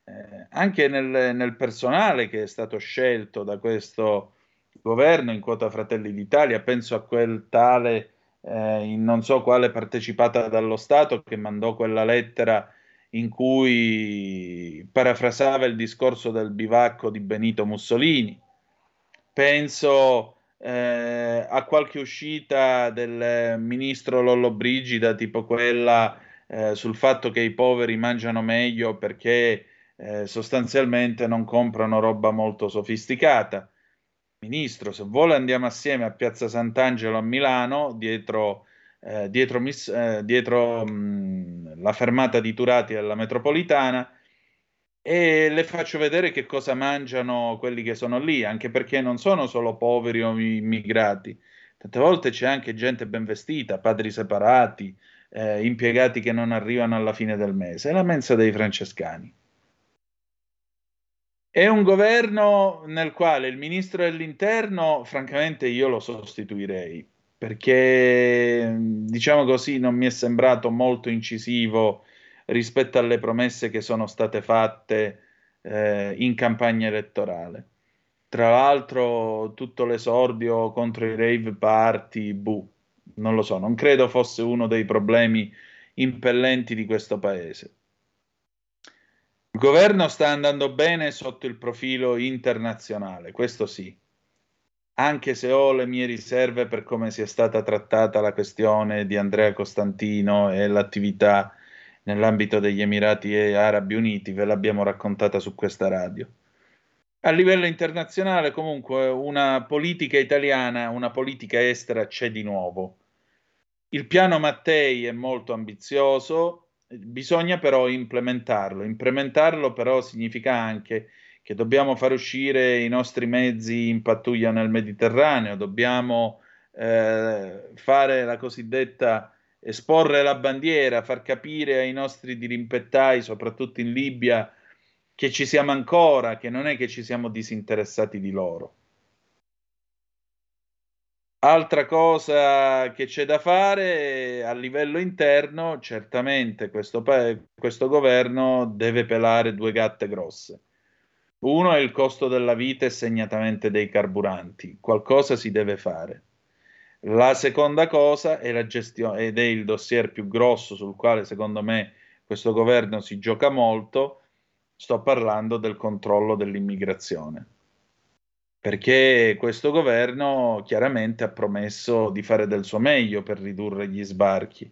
eh, anche nel, nel personale che è stato scelto da questo governo in quota Fratelli d'Italia, penso a quel tale eh, in non so quale partecipata dallo Stato che mandò quella lettera in cui parafrasava il discorso del bivacco di Benito Mussolini. Penso eh, a qualche uscita del ministro Lollobrigida, tipo quella eh, sul fatto che i poveri mangiano meglio perché eh, sostanzialmente non comprano roba molto sofisticata. Ministro, se vuole andiamo assieme a Piazza Sant'Angelo a Milano, dietro, eh, dietro, eh, dietro mh, la fermata di Turati della metropolitana, e le faccio vedere che cosa mangiano quelli che sono lì, anche perché non sono solo poveri o immigrati, tante volte c'è anche gente ben vestita, padri separati, eh, impiegati che non arrivano alla fine del mese, è la mensa dei francescani. È un governo nel quale il ministro dell'interno, francamente, io lo sostituirei perché, diciamo così, non mi è sembrato molto incisivo rispetto alle promesse che sono state fatte eh, in campagna elettorale. Tra l'altro, tutto l'esordio contro i rave party, buh, non lo so, non credo fosse uno dei problemi impellenti di questo paese. Il governo sta andando bene sotto il profilo internazionale, questo sì, anche se ho le mie riserve per come sia stata trattata la questione di Andrea Costantino e l'attività nell'ambito degli Emirati Arabi Uniti, ve l'abbiamo raccontata su questa radio. A livello internazionale, comunque, una politica italiana, una politica estera c'è di nuovo. Il piano Mattei è molto ambizioso, Bisogna però implementarlo. Implementarlo però significa anche che dobbiamo far uscire i nostri mezzi in pattuglia nel Mediterraneo, dobbiamo eh, fare la cosiddetta esporre la bandiera, far capire ai nostri dirimpettai, soprattutto in Libia, che ci siamo ancora, che non è che ci siamo disinteressati di loro. Altra cosa che c'è da fare a livello interno, certamente questo, questo, governo deve pelare due gatte grosse. Uno è il costo della vita e segnatamente dei carburanti, qualcosa si deve fare. La seconda cosa è la gestione, ed è il dossier più grosso sul quale secondo me questo governo si gioca molto, sto parlando del controllo dell'immigrazione perché questo governo chiaramente ha promesso di fare del suo meglio per ridurre gli sbarchi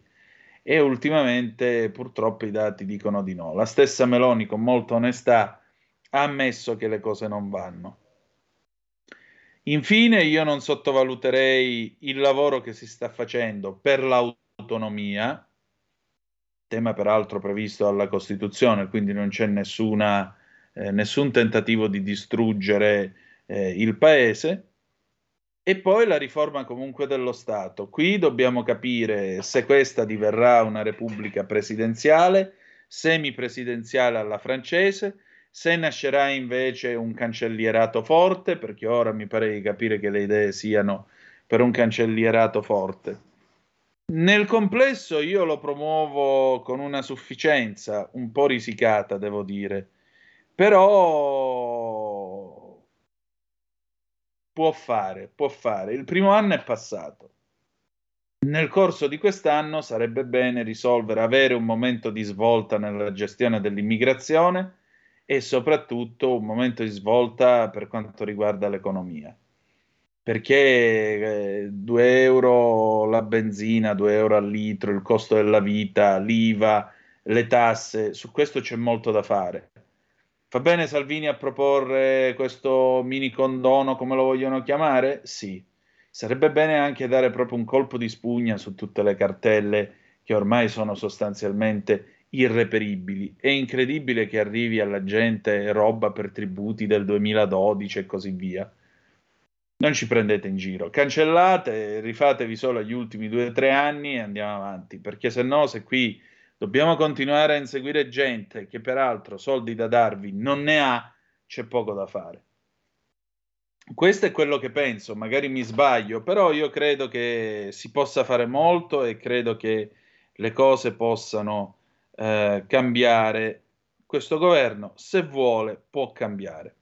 e ultimamente purtroppo i dati dicono di no. La stessa Meloni con molta onestà ha ammesso che le cose non vanno. Infine io non sottovaluterei il lavoro che si sta facendo per l'autonomia, tema peraltro previsto dalla Costituzione, quindi non c'è nessuna, eh, nessun tentativo di distruggere eh, il paese e poi la riforma comunque dello Stato. Qui dobbiamo capire se questa diverrà una repubblica presidenziale, semipresidenziale alla francese, se nascerà invece un cancellierato forte, perché ora mi pare di capire che le idee siano per un cancellierato forte. Nel complesso io lo promuovo con una sufficienza un po' risicata, devo dire, però può fare, può fare. Il primo anno è passato. Nel corso di quest'anno sarebbe bene risolvere, avere un momento di svolta nella gestione dell'immigrazione e soprattutto un momento di svolta per quanto riguarda l'economia. Perché 2 eh, euro la benzina, 2 euro al litro, il costo della vita, l'IVA, le tasse, su questo c'è molto da fare Fa bene Salvini a proporre questo mini condono, come lo vogliono chiamare? Sì. Sarebbe bene anche dare proprio un colpo di spugna su tutte le cartelle che ormai sono sostanzialmente irreperibili. È incredibile che arrivi alla gente roba per tributi del 2012 e così via. Non ci prendete in giro, cancellate, rifatevi solo agli ultimi due o tre anni e andiamo avanti, perché se no, se qui dobbiamo continuare a inseguire gente che peraltro soldi da darvi non ne ha, c'è poco da fare. Questo è quello che penso, magari mi sbaglio, però io credo che si possa fare molto e credo che le cose possano eh, cambiare. Questo governo, se vuole, può cambiare.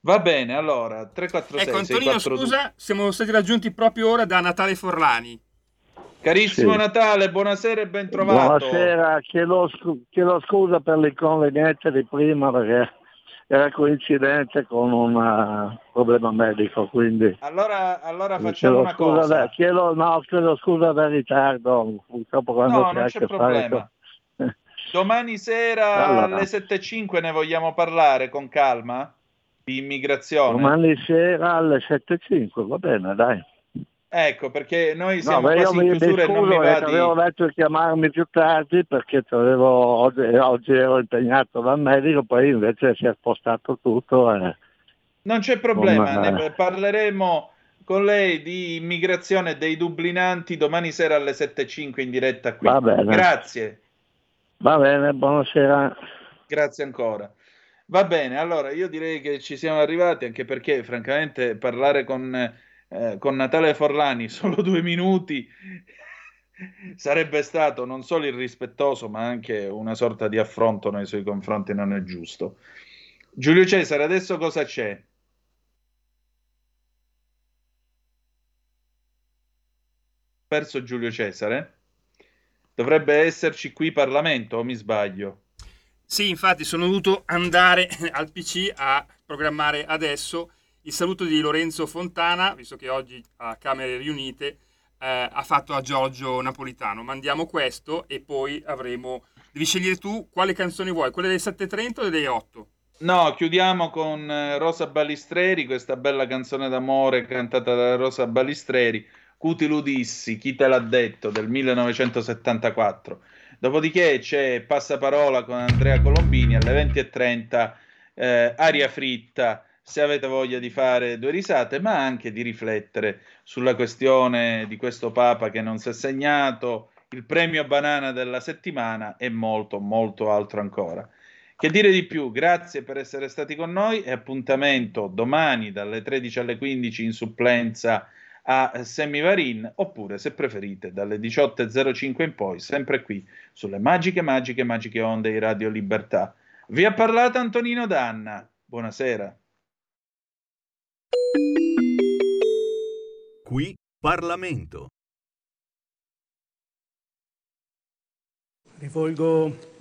Va bene, allora 346 Ecco Antonino, 642. scusa, siamo stati raggiunti proprio ora da Natale Forlani. Carissimo Sì. Natale, buonasera e ben trovato. Buonasera, chiedo, chiedo scusa per l'inconveniente di prima perché era coincidente con un eh, problema medico, quindi Allora, allora facciamo chiedo una scusa, cosa. per- chiedo, no, chiedo scusa per il ritardo, purtroppo quando No, si non c'è fare problema. con- Domani sera Allora. alle 7.05 ne vogliamo parlare con calma di immigrazione. Domani sera alle 7.05, va bene, dai. Ecco, perché noi No, siamo io quasi in chiusura e non mi va di... avevo detto di chiamarmi più tardi perché oggi, oggi ero impegnato dal medico, poi invece si è spostato tutto. E... Non c'è problema, Ma- ne parleremo con lei di immigrazione dei dublinanti domani sera alle 7.05 in diretta qui. Va bene. Grazie. Va bene, buonasera. Grazie ancora. Va bene, allora io direi che ci siamo arrivati anche perché francamente parlare con, eh, con Natale Forlani solo due minuti sarebbe stato non solo irrispettoso ma anche una sorta di affronto nei suoi confronti, non è giusto. Giulio Cesare, adesso cosa c'è? Perso Giulio Cesare? Dovrebbe esserci qui Parlamento, o mi sbaglio? Sì, infatti sono dovuto andare al PC a programmare adesso il saluto di Lorenzo Fontana, visto che oggi a Camere riunite eh, ha fatto a Giorgio Napolitano. Mandiamo questo e poi avremo... Devi scegliere tu quale canzone vuoi, quelle delle 7.30 o delle 8? No, chiudiamo con eh, Rosa Balistreri, questa bella canzone d'amore cantata da Rosa Balistreri, Cuti Ludissi, chi te l'ha detto, del 1974. Dopodiché c'è Passaparola con Andrea Colombini alle 20.30, eh, Aria Fritta, se avete voglia di fare due risate, ma anche di riflettere sulla questione di questo Papa che non si è segnato, il premio banana della settimana e molto, molto altro ancora. Che dire di più? Grazie per essere stati con noi e appuntamento domani dalle 13 alle 15 in supplenza a Semivarin oppure se preferite dalle 18.05 in poi sempre qui sulle magiche, magiche, magiche onde di Radio Libertà. Vi ha parlato Antonino Danna. Buonasera. Qui Parlamento. Rivolgo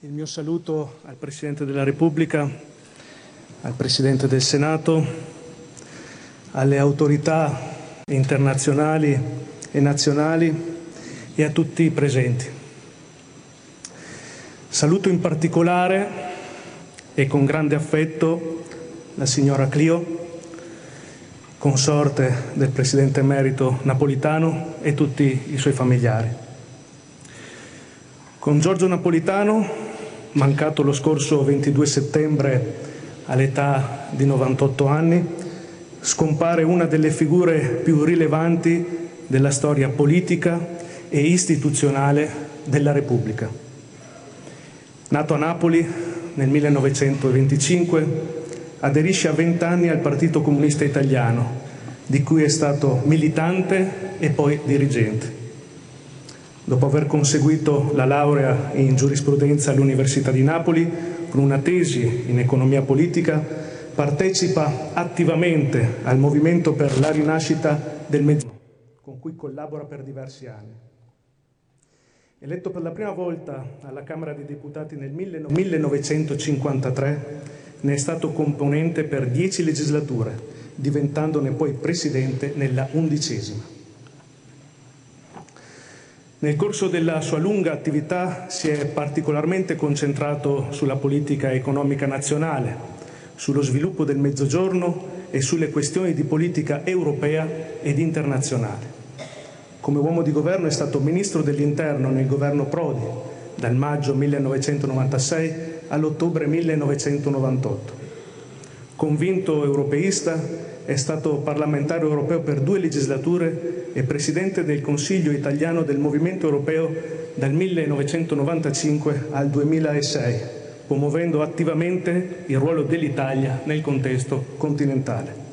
il mio saluto al Presidente della Repubblica, al Presidente del Senato, alle autorità internazionali e nazionali e a tutti i presenti. Saluto in particolare e con grande affetto la signora Clio, consorte del Presidente emerito Napolitano e tutti i suoi familiari. Con Giorgio Napolitano, mancato lo scorso 22 settembre all'età di 98 anni, scompare una delle figure più rilevanti della storia politica e istituzionale della Repubblica. Nato a Napoli nel 1925, aderisce a 20 anni al Partito Comunista Italiano, di cui è stato militante e poi dirigente. Dopo aver conseguito la laurea in giurisprudenza all'Università di Napoli, con una tesi in economia politica, partecipa attivamente al movimento per la rinascita del Mezzogiorno, con cui collabora per diversi anni. Eletto per la prima volta alla Camera dei Deputati nel 1953, ne è stato componente per dieci legislature, diventandone poi presidente nella undicesima. Nel corso della sua lunga attività si è particolarmente concentrato sulla politica economica nazionale, sullo sviluppo del Mezzogiorno e sulle questioni di politica europea ed internazionale. Come uomo di governo è stato ministro dell'Interno nel governo Prodi dal maggio 1996 all'ottobre 1998. Convinto europeista, è stato parlamentare europeo per due legislature e presidente del Consiglio italiano del Movimento europeo dal 1995 al 2006, promuovendo attivamente il ruolo dell'Italia nel contesto continentale.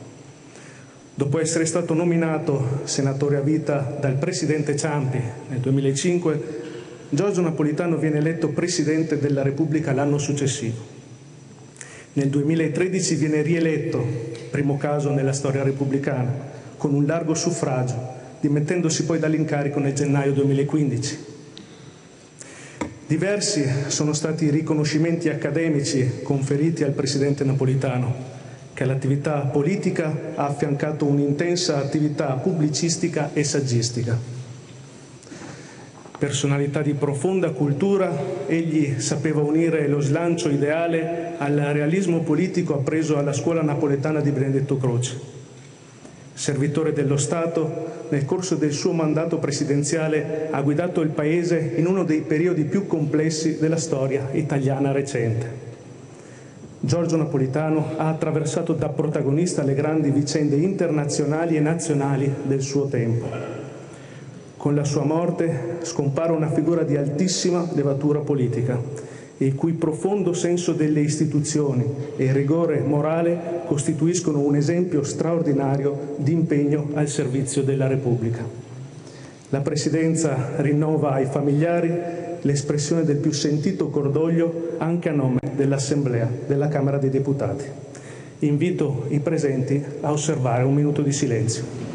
Dopo essere stato nominato senatore a vita dal presidente Ciampi nel 2005, Giorgio Napolitano viene eletto presidente della Repubblica l'anno successivo. Nel 2013 viene rieletto, primo caso nella storia repubblicana, con un largo suffragio, dimettendosi poi dall'incarico nel gennaio 2015. Diversi sono stati i riconoscimenti accademici conferiti al presidente Napolitano, che all'attività politica ha affiancato un'intensa attività pubblicistica e saggistica. Personalità di profonda cultura, egli sapeva unire lo slancio ideale al realismo politico appreso alla scuola napoletana di Benedetto Croce. Servitore dello Stato, nel corso del suo mandato presidenziale ha guidato il Paese in uno dei periodi più complessi della storia italiana recente. Giorgio Napolitano ha attraversato da protagonista le grandi vicende internazionali e nazionali del suo tempo. Con la sua morte scompare una figura di altissima levatura politica, il cui profondo senso delle istituzioni e rigore morale costituiscono un esempio straordinario di impegno al servizio della Repubblica. La Presidenza rinnova ai familiari l'espressione del più sentito cordoglio anche a nome dell'Assemblea della Camera dei Deputati. Invito i presenti a osservare un minuto di silenzio.